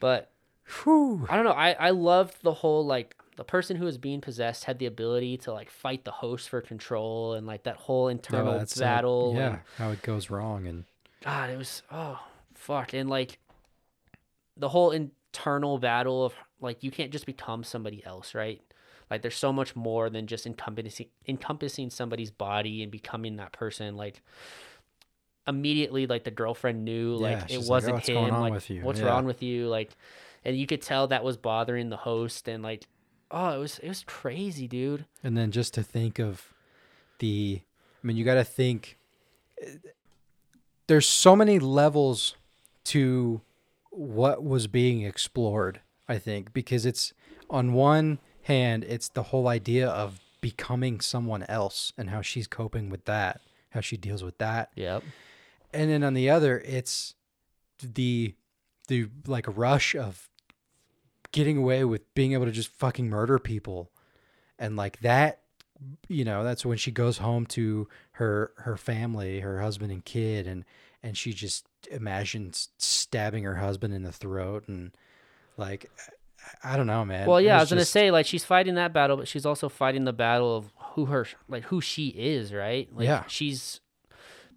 But whew. I don't know. I I loved the whole like the person who was being possessed had the ability to like fight the host for control and like that whole internal uh, battle. yeah, and- how it goes wrong and God, it was oh fuck, and like the whole internal battle of like you can't just become somebody else, right? Like there's so much more than just encompassing encompassing somebody's body and becoming that person. Like immediately, like the girlfriend knew, Yeah, like it oh, wasn't "Oh, what's him. going like with you?" what's Yeah. wrong with you? Like, and you could tell that was bothering the host, and like, oh, it was it was crazy, dude. And then just to think of the, I mean, you got to think. There's so many levels to what was being explored. I think because it's on one hand, it's the whole idea of becoming someone else and how she's coping with that, how she deals with that, Yep. and then on the other, it's the the like rush of getting away with being able to just fucking murder people and like that you know, that's when she goes home to her her family, her husband and kid, and and she just imagines stabbing her husband in the throat and like I don't know, man. Well, yeah, I was gonna say like she's fighting that battle, but she's also fighting the battle of who her like who she is, right? Like, Yeah. she's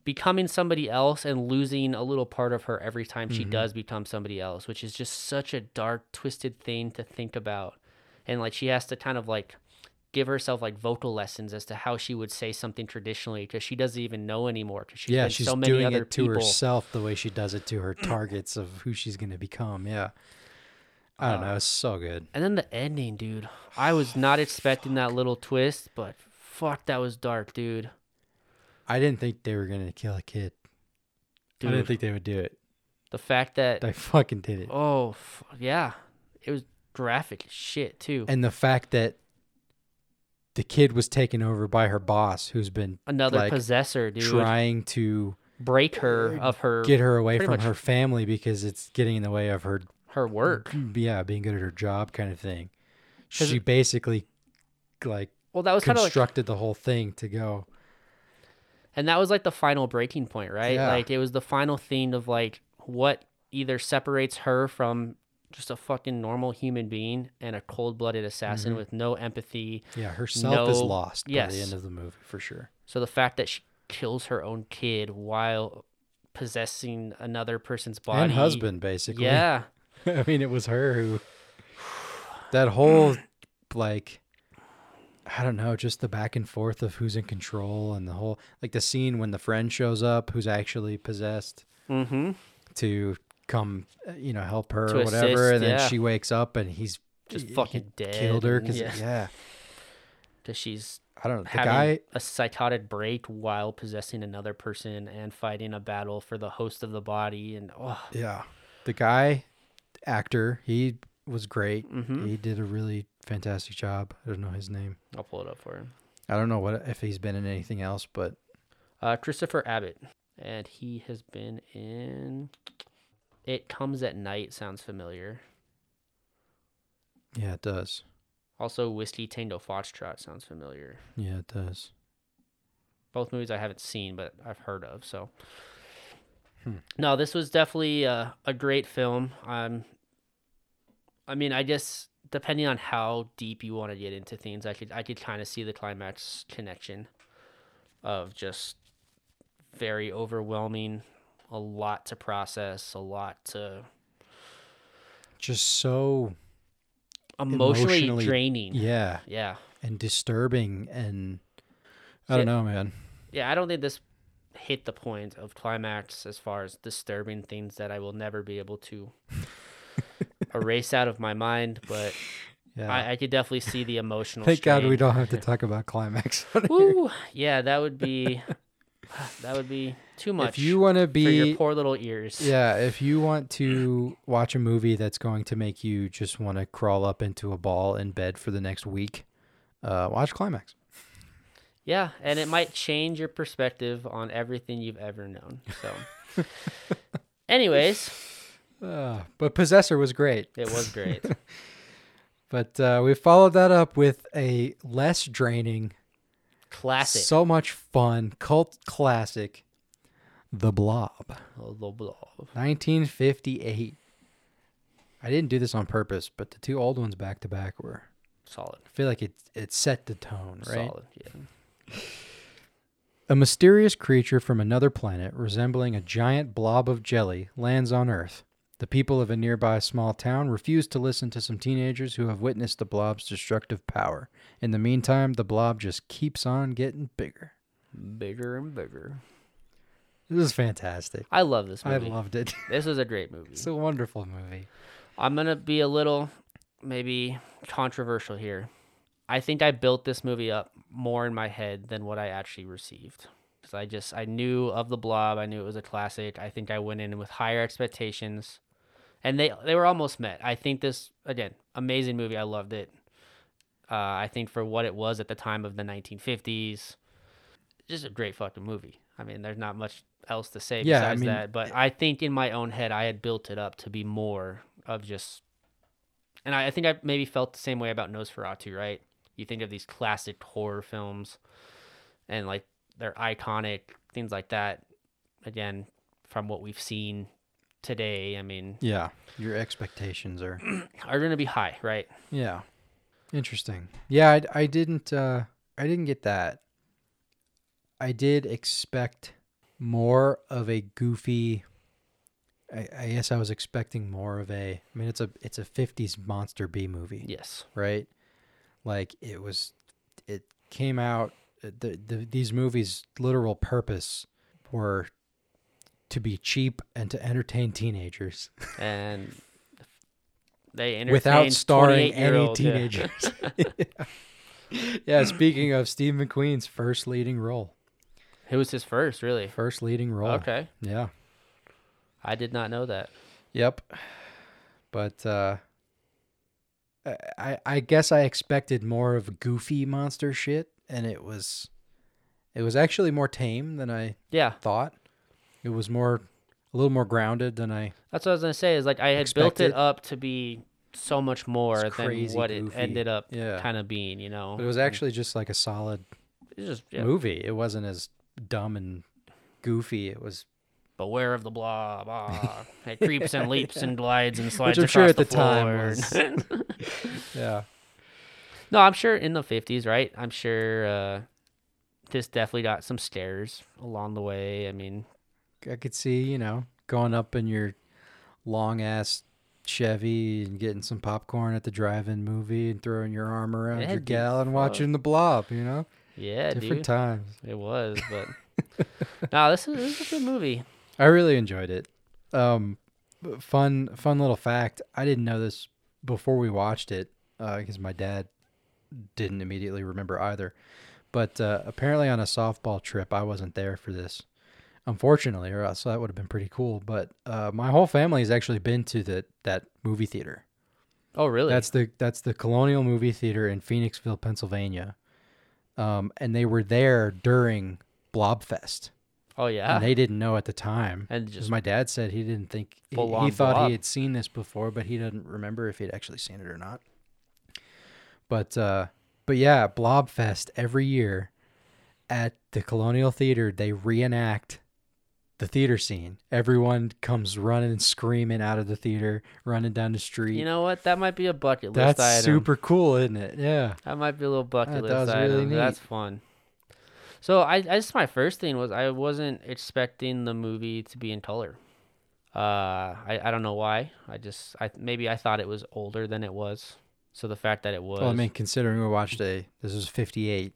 becoming somebody else and losing a little part of her every time she Mm-hmm. does become somebody else, which is just such a dark, twisted thing to think about. And like she has to kind of like give herself like vocal lessons as to how she would say something traditionally because she doesn't even know anymore because she's yeah, she's so many doing other it to people. herself the way she does it to her [CLEARS THROAT] targets of who she's gonna become. Yeah, I Uh, don't know. It's so good. And then the ending, dude. I was not expecting that little twist, but fuck, that was dark, dude. I didn't think they were gonna kill a kid. I didn't think they would do it. the fact that They fucking did it. oh f- yeah, it was graphic as shit too. and the fact that the kid was taken over by her boss, who's been Another like, possessor, dude. trying to Break her of her get her away pretty from much- her family because it's getting in the way of her, her work. [CLEARS THROAT] yeah, being good at her job, kind of thing. She basically like Well, that was kind of like, constructed the whole thing to go. and that was like the final breaking point, right? Yeah. Like it was the final thing of like what either separates her from just a fucking normal human being and a cold-blooded assassin mm-hmm. with no empathy. Yeah, herself is No- lost by the end of the movie for sure. So the fact that she kills her own kid while possessing another person's body and husband, basically. Yeah. [LAUGHS] I mean, it was her who. [SIGHS] That whole, like, I don't know, just the back and forth of who's in control and the whole, like the scene when the friend shows up who's actually possessed Mm-hmm. to come, uh, you know, help her To or whatever, assist, and then yeah. she wakes up and he's Just he- fucking he dead killed her because yeah. yeah. Because she's I don't know. The having guy, a psychotic break while possessing another person and fighting a battle for the host of the body. And oh, yeah, the guy, actor, he was great. Mhm. He did a really fantastic job. I don't know his name. I'll pull it up for him. I don't know what if he's been in anything else, but Uh, Christopher Abbott. And he has been in. It Comes at Night sounds familiar. yeah, it does. Also, Whiskey Tango Foxtrot sounds familiar. Yeah, it does. both movies I haven't seen, but I've heard of. So, Hmm. no, this was definitely a, a great film. Um, I mean, I guess depending on how deep you want to get into things, I could I could kind of see the climax connection of just very overwhelming, a lot to process, a lot to Just so emotionally, Emotionally- draining. yeah, yeah, and disturbing and I don't know, man. yeah. I don't think this hit the point of climax as far as disturbing things that I will never be able to [LAUGHS] erase out of my mind. But Yeah. I, I could definitely see the emotional. Thank God we don't have to talk about climax. [LAUGHS] Ooh, Yeah, that would be [SIGHS] that would be too much if you want to for your be poor little ears. Yeah, if you want to watch a movie that's going to make you just want to crawl up into a ball in bed for the next week, uh, watch Climax. Yeah, and it might change your perspective on everything you've ever known. So, [LAUGHS] anyways, Uh, but Possessor was great. it was great. [LAUGHS] But uh, we followed that up with a less draining, Classic. so much fun cult classic, The Blob, Oh, blah, blah. 1958. I didn't do this on purpose, but the two old ones back to back were. Solid. I feel like it it set the tone, right? Solid. Yeah. A mysterious creature from another planet, resembling a giant blob of jelly, lands on Earth. The people of a nearby small town refuse to listen to some teenagers who have witnessed the blob's destructive power. In the meantime, the blob just keeps on getting bigger. Bigger and bigger. This is fantastic. I love this movie. I loved it. [LAUGHS] This was a great movie. It's a wonderful movie. I'm gonna be a little maybe controversial here. I think I built this movie up more in my head than what I actually received. Because I just I knew of the Blob. I knew it was a classic. I think I went in with higher expectations, and they they were almost met. I think this again amazing movie. I loved it. Uh, I think for what it was at the time of the 1950s, just a great fucking movie. I mean, there's not much else to say Yeah, I besides mean, that. But I think in my own head, I had built it up to be more of just, and I, I think I maybe felt the same way about Nosferatu, right? You think of these classic horror films, and like they're iconic things like that. Again, from what we've seen today, I mean, Yeah. Your expectations are [CLEARS THROAT] are going to be high, right? Yeah. Interesting. Yeah, I, I didn't uh I didn't get that. I did expect more of a goofy I, I guess I was expecting more of a I mean it's a it's a 50s monster B movie, Yes. right? Like it was it came out the, the these movies literal purpose were to be cheap and to entertain teenagers And [LAUGHS] they entertained without starring any 28-year-old, yeah. teenagers. [LAUGHS] yeah, [LAUGHS] speaking of Steve McQueen's first leading role. It was his first, really? First leading role. Okay. Yeah. I did not know that. Yep. But uh I I guess I expected more of goofy monster shit and it was it was actually more tame than I Yeah, thought. It was more a little more grounded than I that's what I was gonna say. Is like I had built it up to be so much more than what it ended up Yeah. kind of being. You know, but it was And actually just like a solid just yeah, movie. It wasn't as dumb and goofy. It was beware of the blah blah. it creeps and leaps and [LAUGHS] glides and slides I'm across sure at the, the time floor. [LAUGHS] yeah. no, I'm sure in the fifties, right? I'm sure uh, this definitely got some stares along the way. I mean, I could see, you know, going up in your long ass Chevy and getting some popcorn at the drive-in movie and throwing your arm around your That'd gal and watching the blob, you know? yeah, Different dude, times. it was, but [LAUGHS] no, this is this is a good movie. I really enjoyed it. Um fun fun little fact. I didn't know this before we watched it uh, because my dad didn't immediately remember either. But uh, apparently on a softball trip, I wasn't there for this. Unfortunately, or else that would have been pretty cool. But uh, my whole family has actually been to the that movie theater. Oh, really? That's the that's the Colonial Movie Theater in Phoenixville, Pennsylvania. Um, and they were there during Blobfest, oh yeah. and they didn't know at the time. And just my dad said he didn't think he, he thought he had seen this before, but he doesn't remember if he'd actually seen it or not. But uh, but yeah, Blobfest every year at the Colonial Theater they reenact the theater scene. Everyone comes running and screaming out of the theater, running down the street. you know what? That might be a bucket list That's item. super cool, isn't it? Yeah. That might be a little bucket That- list that was item. really neat. That's fun. So I, I just my first thing was I wasn't expecting the movie to be in color. Uh, I, I don't know why. I just I maybe I thought it was older than it was. So the fact that it was, Well, I mean, considering we watched a this was '58,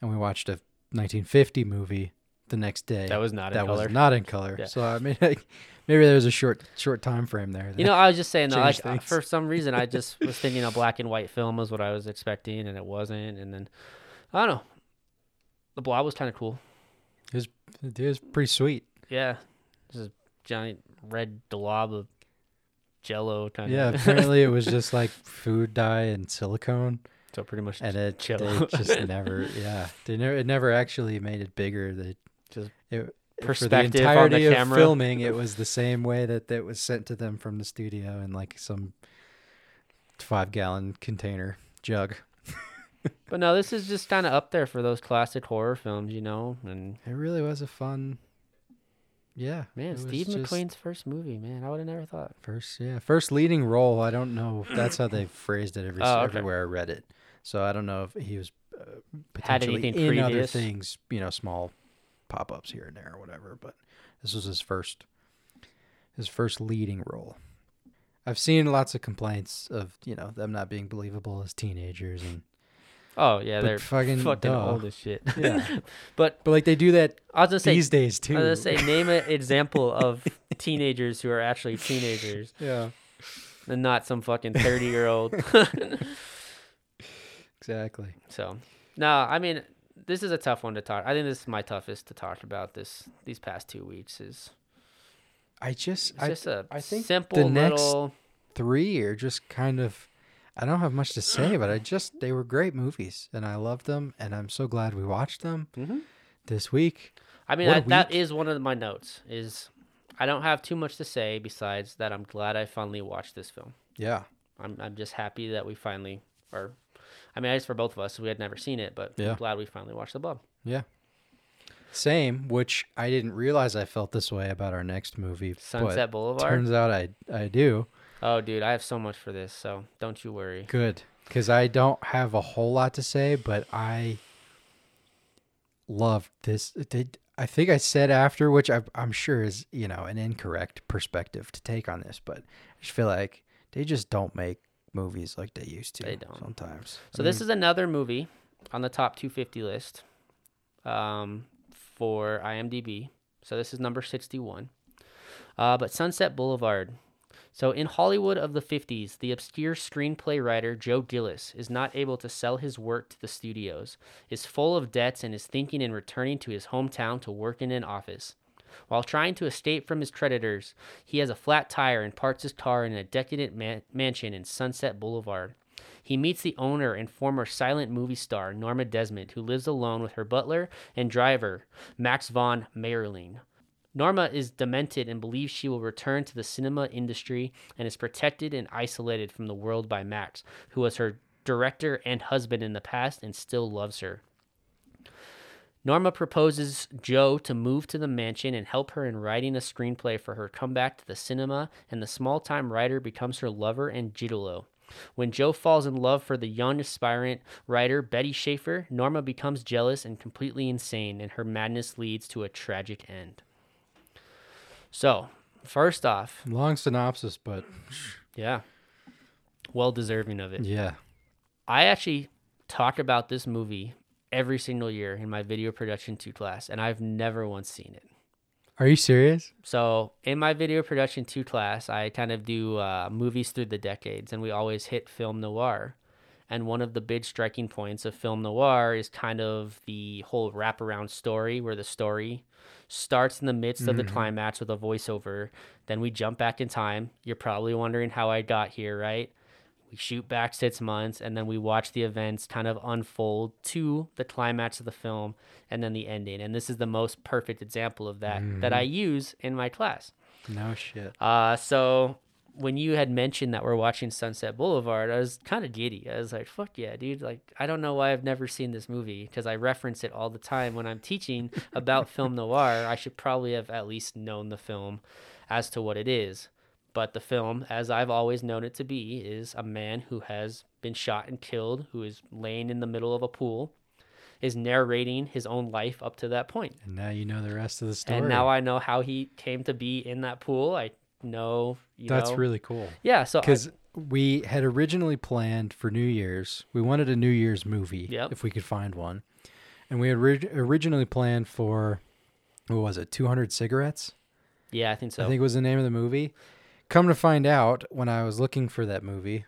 and we watched a 1950 movie the next day. that was not in that color. was not in color. Yeah. So I mean, [LAUGHS] like, maybe there was a short short time frame there. You know, I was just saying that, like for some reason, I [LAUGHS] just was thinking a black and white film was what I was expecting, and it wasn't. And then I don't know. The blob was kind of cool. it was it was pretty sweet. Yeah, this is giant red blob of Jello kind of. Yeah, [LAUGHS] apparently it was just like food dye and silicone, so pretty much and it Jell-O. just [LAUGHS] never. Yeah, they never. It never actually made it bigger. They Just it, for the perspective on the entirety of filming, it was [LAUGHS] the same way that that was sent to them from the studio in like some five gallon container jug. But no, this is just kind of up there for those classic horror films, you know. And It really was a fun. Yeah, man, Steve McQueen's first movie, man, I would have never thought. first, yeah, first leading role. I don't know. if That's how they phrased it every Oh, okay. everywhere I read it. So I don't know if he was uh, potentially in other things, you know, small pop ups here and there or whatever. But this was his first, his first leading role. I've seen lots of complaints of you know them not being believable as teenagers and Oh yeah, But they're fucking fucking duh. old as shit. Yeah. [LAUGHS] but but like they do that I was gonna say, these days too. I was gonna say, name an [LAUGHS] example of teenagers who are actually teenagers yeah, and not some fucking thirty year old. [LAUGHS] exactly. so, no, I mean, this is a tough one to talk. I think this is my toughest to talk about this these past two weeks. Is I just it's I just a I think simple the next little. three are just kind of I don't have much to say, but I just they were great movies and I loved them and I'm so glad we watched them Mhm. this week. I mean, I, that week. is one of my notes. Is I don't have too much to say besides that I'm glad I finally watched this film. Yeah. I'm I'm just happy that we finally are. I mean, it's for both of us. We had never seen it, but Yeah. I'm glad we finally watched the Bub. Yeah. Same, which I didn't realize I felt this way about our next movie. Sunset Boulevard. Turns out I I do. Oh, dude, I have so much for this, so don't you worry. Good, because I don't have a whole lot to say, but I loved this. Did I think I said after, which I, I'm sure is you know an incorrect perspective to take on this, but I just feel like they just don't make movies like they used to. They don't. sometimes. So this is another movie on the top 250 list um, for IMDb. So this is number 61. Uh, but Sunset Boulevard. So in Hollywood of the 50s, the obscure screenplay writer Joe Gillis is not able to sell his work to the studios, is full of debts, and is thinking in returning to his hometown to work in an office. While trying to escape from his creditors, he has a flat tire and parks his car in a decadent man- mansion in Sunset Boulevard. He meets the owner and former silent movie star Norma Desmond, who lives alone with her butler and driver, Max von Mayerling. Norma is demented and believes she will return to the cinema industry and is protected and isolated from the world by Max, who was her director and husband in the past and still loves her. Norma proposes Joe to move to the mansion and help her in writing a screenplay for her comeback to the cinema, and the small time writer becomes her lover and gigolo. When Joe falls in love for the young aspirant writer Betty Schaefer, Norma becomes jealous and completely insane, and her madness leads to a tragic end. So, first off, long synopsis, but yeah, well deserving of it. yeah, I actually talk about this movie every single year in my video production 2 class, and I've never once seen it. are you serious? So in my video production two class, I kind of do uh, movies through the decades, and we always hit film noir. And one of the big striking points of film noir is kind of the whole wraparound story, where the story starts in the midst of the climax with a voiceover. Then we jump back in time. You're probably wondering how I got here, right? We shoot back six months, and then we watch the events kind of unfold to the climax of the film and then the ending. And this is the most perfect example of that that I use in my class. No shit. Uh, so when you had mentioned that we're watching Sunset Boulevard, I was kind of giddy. I was like, "Fuck yeah, dude!" Like, I don't know why I've never seen this movie because I reference it all the time when I'm teaching about film noir. I should probably have at least known the film as to what it is. But the film, as I've always known it to be, is a man who has been shot and killed, who is laying in the middle of a pool, is narrating his own life up to that point. And now you know the rest of the story. And now I know how he came to be in that pool. I know, you That's know. really cool. yeah. So Because we had originally planned for New Year's, we wanted a New Year's movie Yep. if we could find one, and we had ori- originally planned for what was it, 200 cigarettes? yeah, I think so. I think was the name of the movie. Come to find out, when I was looking for that movie,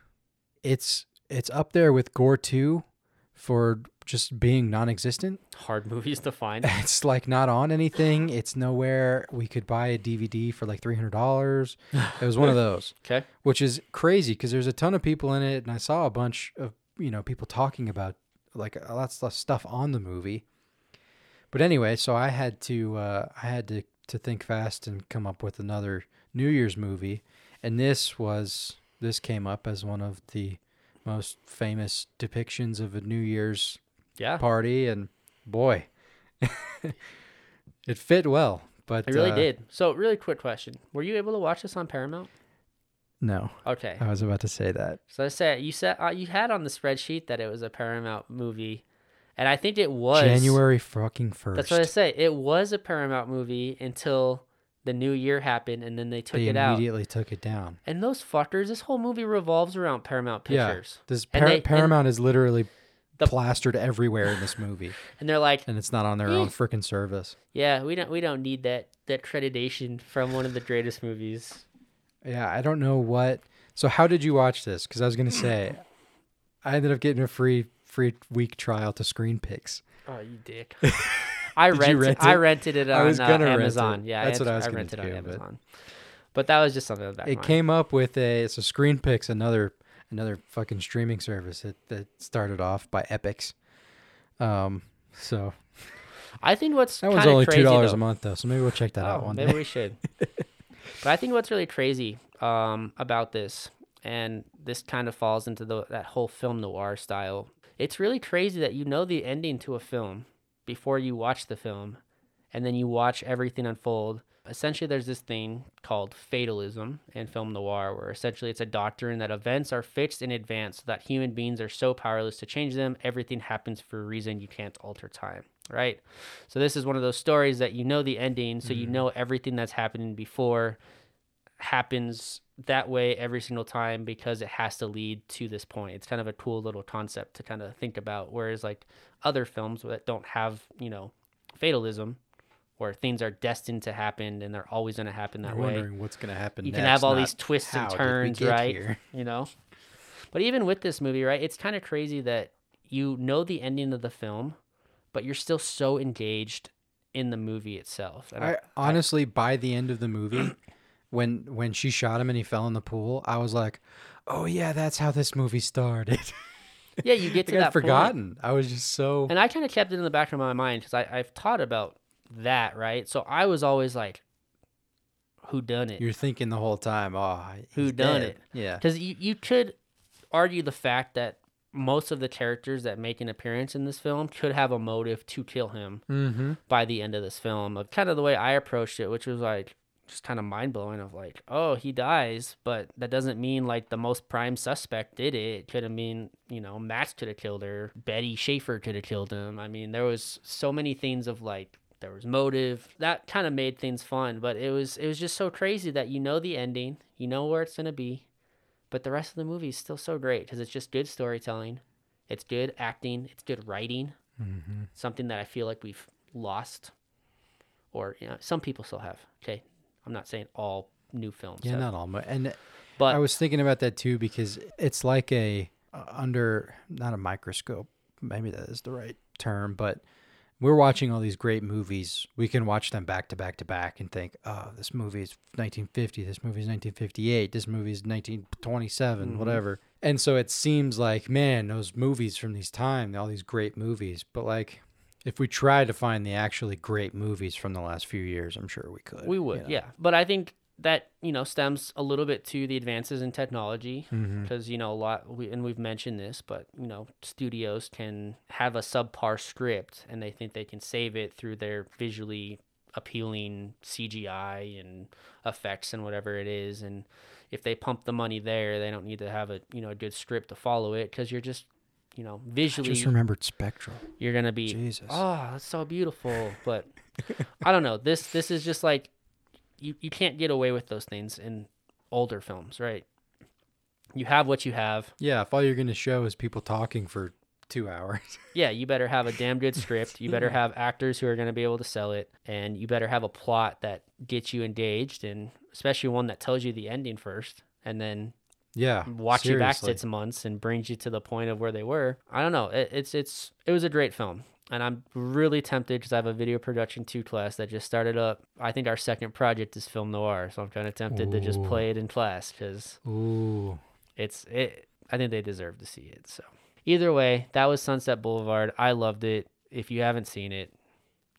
it's it's up there with Gore 2 for just being non-existent. Hard movies to find. [LAUGHS] It's like not on anything. It's nowhere. We could buy a DVD for like three hundred dollars. [LAUGHS] It was one of those, Okay. which is crazy because there's a ton of people in it, and I saw a bunch of you know people talking about like a lot of stuff on the movie. But anyway, so I had to uh, I had to to think fast and come up with another New Year's movie, and this was this came up as one of the most famous depictions of a New Year's Yeah. party, and boy, [LAUGHS] it fit well. But It really uh, did. So, really quick question: Were you able to watch this on Paramount? No, Okay. I was about to say that. So I said you said uh, you had on the spreadsheet that it was a Paramount movie, and I think it was January fucking first. That's what I say. It was a Paramount movie until the new year happened, and then they took They it out. immediately took it down. And those fuckers, this whole movie revolves around Paramount Pictures. Yeah, this Par- they- and- Paramount is literally The- plastered everywhere in this movie, [LAUGHS] And they're like, and it's not on their Eh. own freaking service. yeah, we don't we don't need that that accreditation from one of the greatest movies. Yeah, I don't know what. So how did you watch this? Because I was gonna say, I ended up getting a free free week trial to Screen Picks. Oh, you dick. [LAUGHS] I rented rent I rented it I on was uh, gonna rent it. Amazon. Yeah, That's what I was I gonna rented it on do, but- Amazon. But that was just something that It came up with a so ScreenPix, another another fucking streaming service that, that started off by Epix. Um, so I think what's that one's only two dollars a month though, so maybe we'll check that out Oh, one maybe day. we should. [LAUGHS] but I think what's really crazy um, about this, and this kind of falls into the that whole film noir style. it's really crazy that you know the ending to a film before you watch the film and then you watch everything unfold essentially there's this thing called fatalism in film noir where essentially it's a doctrine that events are fixed in advance so that human beings are so powerless to change them everything happens for a reason you can't alter time right so this is one of those stories that you know the ending so you mm-hmm. know everything that's happening before happens that way every single time because it has to lead to this point. It's kind of a cool little concept to kind of think about. Whereas like other films that don't have, you know, fatalism where things are destined to happen and they're always going to happen that I'm way. wondering what's gonna happen. You next, can have all these twists and turns, right? here. [LAUGHS] You know? But even with this movie, right, it's kind of crazy that you know the ending of the film, but you're still so engaged in the movie itself. And I honestly, by the end of the movie, [CLEARS THROAT] when when she shot him and he fell in the pool, I was like, "Oh yeah, that's how this movie started." yeah, you get [LAUGHS] to that I'd point. forgotten. I was just so. And I kind of kept it in the back of my mind because I've taught about that, right? So I was always like, who done it? You're thinking the whole time, "Oh, Who done dead." it? Yeah. Because you, you could argue the fact that most of the characters that make an appearance in this film could have a motive to kill him Mm-hmm. by the end of this film. Of kind of the way I approached it, which was like just kind of mind blowing. Of like, oh, he dies, but that doesn't mean like the most prime suspect did it. It could have mean you know Max could have killed her, Betty Schaefer could have killed him. I mean, there was so many things of like there was motive that kind of made things fun but it was it was just so crazy that you know the ending you know where it's going to be but the rest of the movie is still so great because it's just good storytelling it's good acting it's good writing Mm-hmm. something that i feel like we've lost or you know some people still have okay i'm not saying all new films Yeah, have, not all. And but I was thinking about that too because it's like a uh, under not a microscope. Maybe that is the right term, but we're watching all these great movies. We can watch them back to back to back and think, "Oh, this movie is 1950. This movie is 1958. This movie is 1927. Mhm. Whatever." And so it seems like, man, those movies from these time, all these great movies. But like, if we try to find the actually great movies from the last few years, I'm sure we could. we would yeah but i think that you know stems a little bit to the advances in technology mm-hmm. because you know a lot we, and we've mentioned this but you know studios can have a subpar script and they think they can save it through their visually appealing cgi and effects and whatever it is and if they pump the money there they don't need to have a you know a good script to follow it because you're just you know I visually just remembered Spectral. you're gonna be Jesus. oh that's so beautiful but i don't know this this is just like you, you can't get away with those things in older films right you have what you have Yeah, if all you're going to show is people talking for two hours. [LAUGHS] yeah you better have a damn good script you better [LAUGHS] have actors who are going to be able to sell it and you better have a plot that gets you engaged and especially one that tells you the ending first and then yeah. watch you back seriously. six months and brings you to the point of where they were. I don't know. It, it's it's it was a great film, and I'm really tempted because I have a video production two class that just started up. I think our second project is film noir, so I'm kind of tempted to just play it in class because it's it. I think they deserve to see it. So either way, that was Sunset Boulevard. I loved it. If you haven't seen it,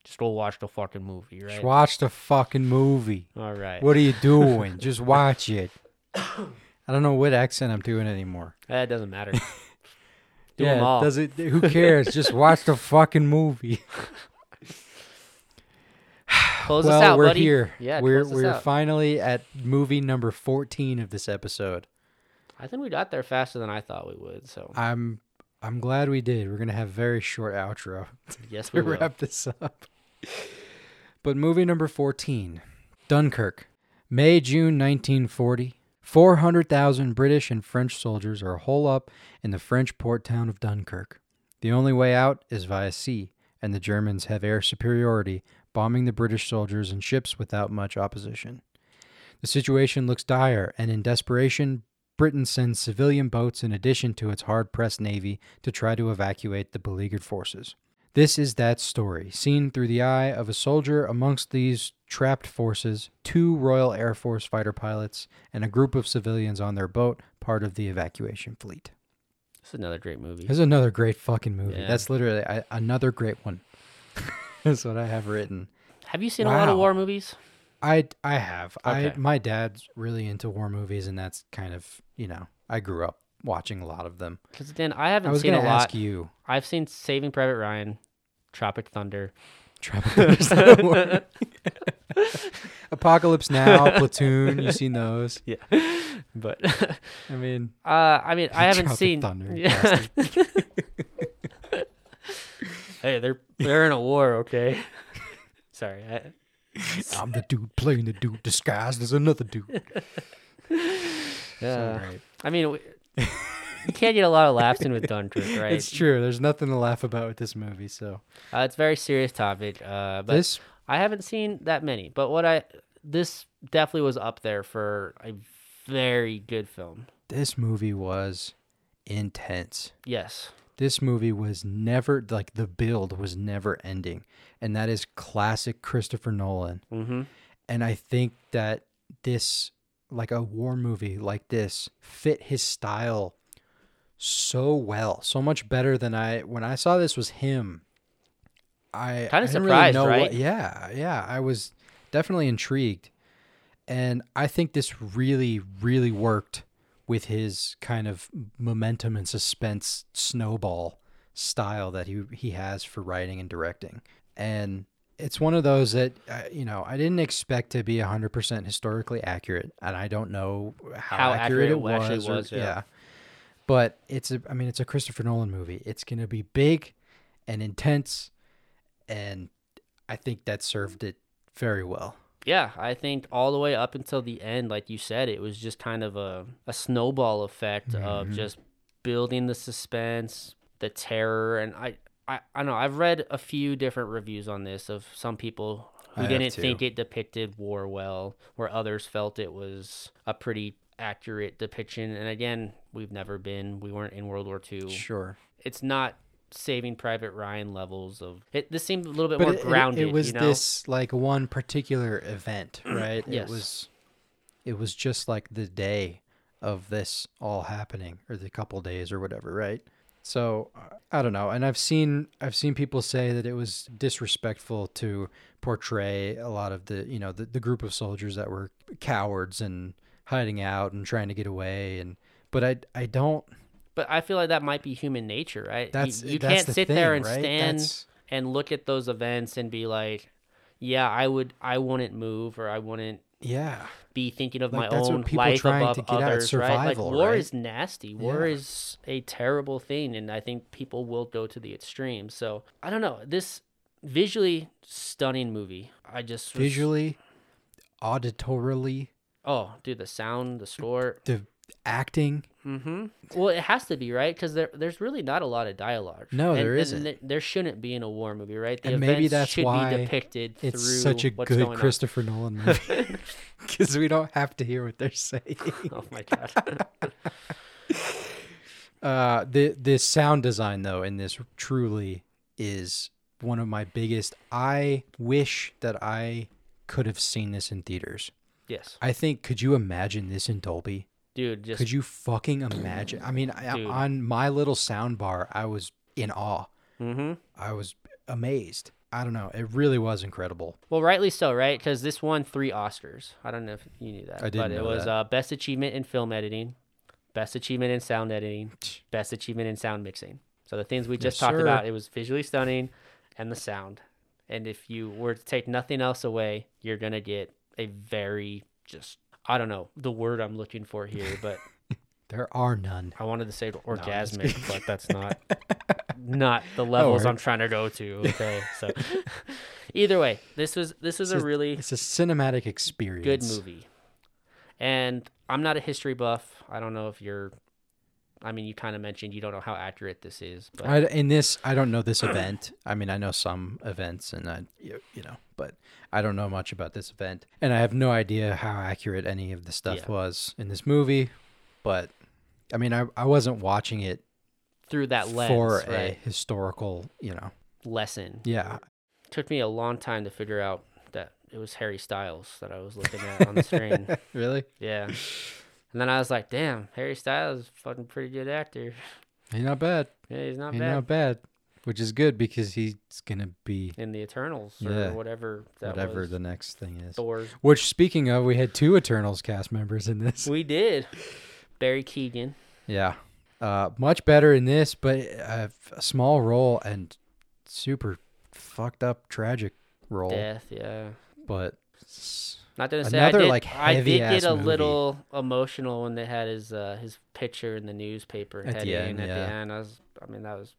just go watch the fucking movie, right? Just watch the fucking movie. All right. What are you doing? [LAUGHS] Just watch it. I don't know what accent I'm doing anymore. That doesn't matter. [LAUGHS] Do yeah, them all. does it? Who cares? Just [LAUGHS] watch the fucking movie. [SIGHS] Close well, us out, we're buddy. here. Yeah, we're we're out. finally at movie number 14 of this episode. I think we got there faster than I thought we would. So I'm I'm glad we did. We're gonna have a very short outro. [LAUGHS] yes, we wrap this up. But movie number 14 Dunkirk. May, June 1940. 400,000 British and French soldiers are hole up in the French port town of Dunkirk. The only way out is via sea, and the Germans have air superiority, bombing the British soldiers and ships without much opposition. The situation looks dire, and in desperation, Britain sends civilian boats in addition to its hard pressed navy to try to evacuate the beleaguered forces. This is that story, seen through the eye of a soldier amongst these trapped forces, two Royal Air Force fighter pilots, and a group of civilians on their boat, part of the evacuation fleet. This is another great movie. This is another great fucking movie. Yeah. That's literally I, another great one. [LAUGHS] That's what I have written. Have you seen a lot of war movies? I I have. I my dad's really into war movies, and that's kind of you know I grew up watching a lot of them. Because then I haven't I was seen going a to lot. ask you, I've seen Saving Private Ryan, Tropic Thunder. Tropic Thunder's not a war- [LAUGHS] Apocalypse Now, [LAUGHS] Platoon. You've seen those? Yeah, but I mean, [LAUGHS] uh, I mean, I haven't Tropic seen. Thunder, Yeah. hey, they're they're in a war. Okay. Sorry. I, I'm the dude playing the dude disguised as another dude. yeah. Right. I mean, we, you can't get a lot of laughs in with Dunkirk, [LAUGHS] right? It's true. There's nothing to laugh about with this movie. So Uh, it's a very serious topic. Uh, but this, I haven't seen that many. But what I this definitely was up there for a very good film. this movie was intense. Yes. This movie was never like the build was never ending, and that is classic Christopher Nolan. Mm-hmm. And I think that this, like a war movie like this, fit his style so well, so much better than I when I saw this was him. I I didn't surprised, know right? What, yeah, yeah, I was definitely intrigued, and I think this really, really worked with his kind of momentum and suspense snowball style that he he has for writing and directing, and it's one of those that uh, you know I didn't expect to be hundred percent historically accurate, and I don't know how, How accurate, accurate it was. actually or- was, yeah. But it's a I mean it's a Christopher Nolan movie. It's gonna be big and intense, and I think that served it very well. Yeah, I think all the way up until the end, like you said, it was just kind of a, a snowball effect of mm-hmm. just building the suspense, the terror, and I, I I know. I've read a few different reviews on this of some people who have didn't think it depicted war well, where others felt it was a pretty accurate depiction. And again, we've never been, we weren't in World War II. Sure. It's not Saving Private Ryan levels of it. This seemed a little bit but more it, grounded. It, was you know? this like one particular event, [CLEARS THROAT] right? Yes. It was it was just like the day of this all happening or the couple days or whatever, right? So I don't know. And I've seen I've seen people say that it was disrespectful to portray a lot of the, you know, the, the group of soldiers that were cowards and hiding out and trying to get away and but I I don't But I feel like that might be human nature, right? You- That's- you, that's can't the sit there and right? stand That's- and look at those events and be like, "Yeah, I would, I wouldn't move, or I wouldn't yeah. be thinking of Like, my own life above to get at, others." right? Like war right? is nasty. War Yeah. is a terrible thing, and I think people will go to the extreme. So I don't know. This visually stunning movie. I just was- Visually, auditorily, Oh, dude, the sound, the score. the acting. Mm-hmm. Well, it has to be right because there, there's really not a lot of dialogue. No, and, there isn't. th- there shouldn't be in a war movie, right? The And maybe that's should why be depicted It's such a good Christopher Nolan [LAUGHS] movie [LAUGHS] because we don't have to hear what they're saying. [LAUGHS] Oh my god! Uh, the the sound design though in this truly is one of my biggest. I wish that I could have seen this in theaters. Yes, I think. Could you imagine this in Dolby? dude. Just Could you fucking imagine? I mean, I, Dude. on my little sound bar, I was in awe. mm-hmm. I was amazed. I don't know. It really was incredible. Well, rightly so, right? Because this won three Oscars. I don't know if you knew that. I didn't but it know was that. Uh, best achievement in film editing, best achievement in sound editing, [SNIFFS] best achievement in sound mixing. So the things we just Yes, talked sir. about, it was visually stunning, and the sound. And if you were to take nothing else away, you're gonna get a very just I don't know the word I'm looking for here, [LAUGHS] but There are none. I wanted to say orgasmic, but that's not [LAUGHS] not the levels. I'm trying to go to. [LAUGHS] Okay, so either way, this was this was It's a- really It's a cinematic experience. good movie. And I'm not a history buff. I don't know if you're. I mean, you kind of mentioned you don't know how accurate this is, but I, in this, I don't know this event. I mean, I know some events, and I, you know, but I don't know much about this event, and I have no idea how accurate any of the stuff Yeah. was in this movie. But I mean, I I wasn't watching it through that lens, for a historical, you know. lesson. Yeah, took me a long time to figure out that it was Harry Styles that I was looking at on the screen. [LAUGHS] really. Yeah. And then I was like, damn, Harry Styles is a fucking pretty good actor. [LAUGHS] He's not bad. Yeah, he's not bad. He's bad. not bad, which is good because he's gonna be In the Eternals Yeah. or whatever that whatever was. the next thing is. Thor's. Which, speaking of, we had two Eternals cast members in this. We did. Barry Keoghan. Yeah, Uh, much better in this, but a small role and super fucked up, tragic role. Death, yeah. But Not gonna say Another, I did. like, I did get a movie. little emotional when they had his uh, his picture in the newspaper At the heading end, at the end. I was, I mean, that was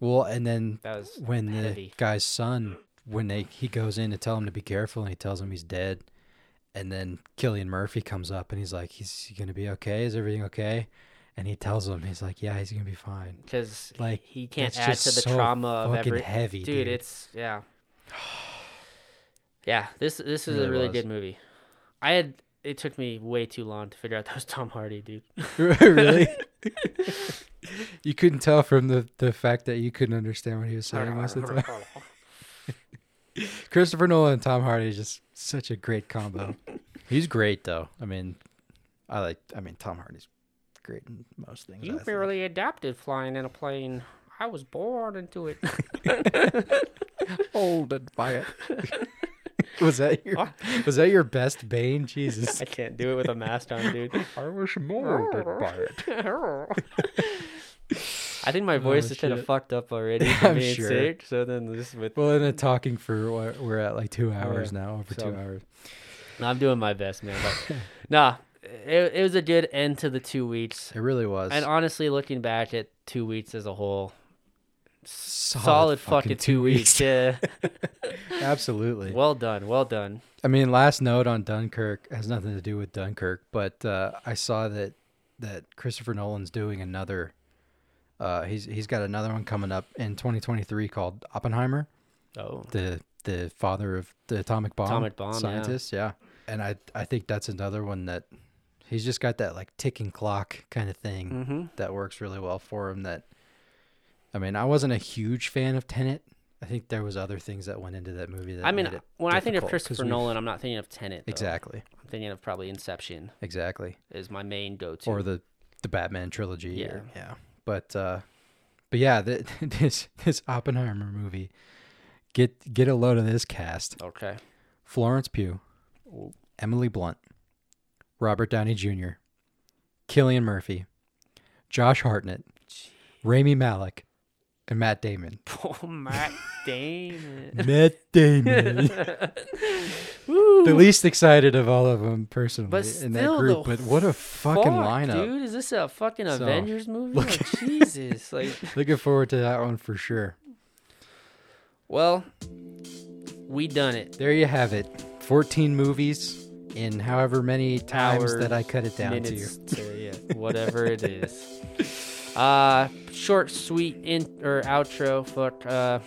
well, and then that was when the guy's son, when they he goes in to tell him to be careful, and he tells him he's dead, and then Cillian Murphy comes up and he's like, "He's gonna be okay? Is everything okay?" And he tells him, he's like, "Yeah, he's gonna be fine." because Like, he can't add to the so trauma of every heavy, dude, dude. It's yeah, [SIGHS] [SIGHS] yeah. This this is Really a really was. good movie. I had it took me way too long to figure out [LAUGHS] that was Tom Hardy, dude. [LAUGHS] really? [LAUGHS] you couldn't tell from the the fact that you couldn't understand what he was saying most of the time. Christopher Nolan and Tom Hardy is just such a great combo. He's great though. I mean, I like. I mean, Tom Hardy's great in most things. I You think. barely adapted flying in a plane. I was born into it. molded by it. [LAUGHS] was that your Was that your best Bane? Jesus, [LAUGHS] I can't do it with a mask on, dude. [LAUGHS] I was molded by it. I think my oh, voice Oh, is kind of fucked up already I'm being sure. sick. So then this with Well, in a talking for what we're at like two hours Yeah. now, over So- two hours. No, I'm doing my best, man. But nah, it, it was a good end to the two weeks. It really was. And honestly, looking back at two weeks as a whole, solid, solid, fucking, two weeks. Yeah. [LAUGHS] Absolutely. well done. Well done. I mean, last note on Dunkirk has nothing to do with Dunkirk, but uh, I saw that that Christopher Nolan's doing another. Uh, he's he's got another one coming up in 2023 called Oppenheimer, Oh. the the father of the atomic bomb, Atomic bomb, yeah. scientist. Yeah. and I I think that's another one that he's just got that like ticking clock kind of thing Mm-hmm. that works really well for him. That I mean, I wasn't a huge fan of Tenet. I think there was other things that went into that movie. That I mean, when I think of Christopher Nolan, I'm not thinking of Tenet. though. exactly, I'm thinking of probably Inception exactly. is my main go-to. or the the Batman trilogy. Yeah. or- yeah. But uh, but yeah, the, [LAUGHS] this this Oppenheimer movie. Get get a load of this cast: okay. Florence Pugh, Ooh. Emily Blunt, Robert Downey Jr., Cillian Murphy, Josh Hartnett, Rami Malek, and Matt Damon. [LAUGHS] Oh, Matt Damon. Matt Damon. [LAUGHS] The least excited of all of them personally But in that still, group. But what a fucking Fuck, lineup! dude. Is this a fucking So, Avengers movie? look- Like, [LAUGHS] Jesus. Like, Looking forward to that one for sure. well, we done it. There you have it. 14 movies in however many times Hours, that I cut it down minutes to. to, yeah, whatever it is. Uh, short, sweet in or outro. Fuck. Uh,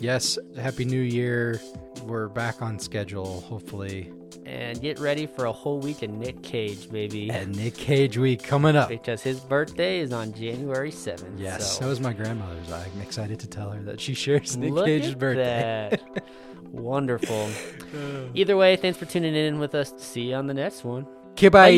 Yes, Happy New Year. We're back on schedule, hopefully. and get ready for a whole week of Nick Cage, baby. And Nick Cage week coming up. because his birthday is on January 7th. Yes, so so is my grandmother's. I'm excited to tell her that she shares Nick Look Cage's at birthday. that. [LAUGHS] Wonderful. [SIGHS] Either way, thanks for tuning in with us. See you on the next one. Okay, bye.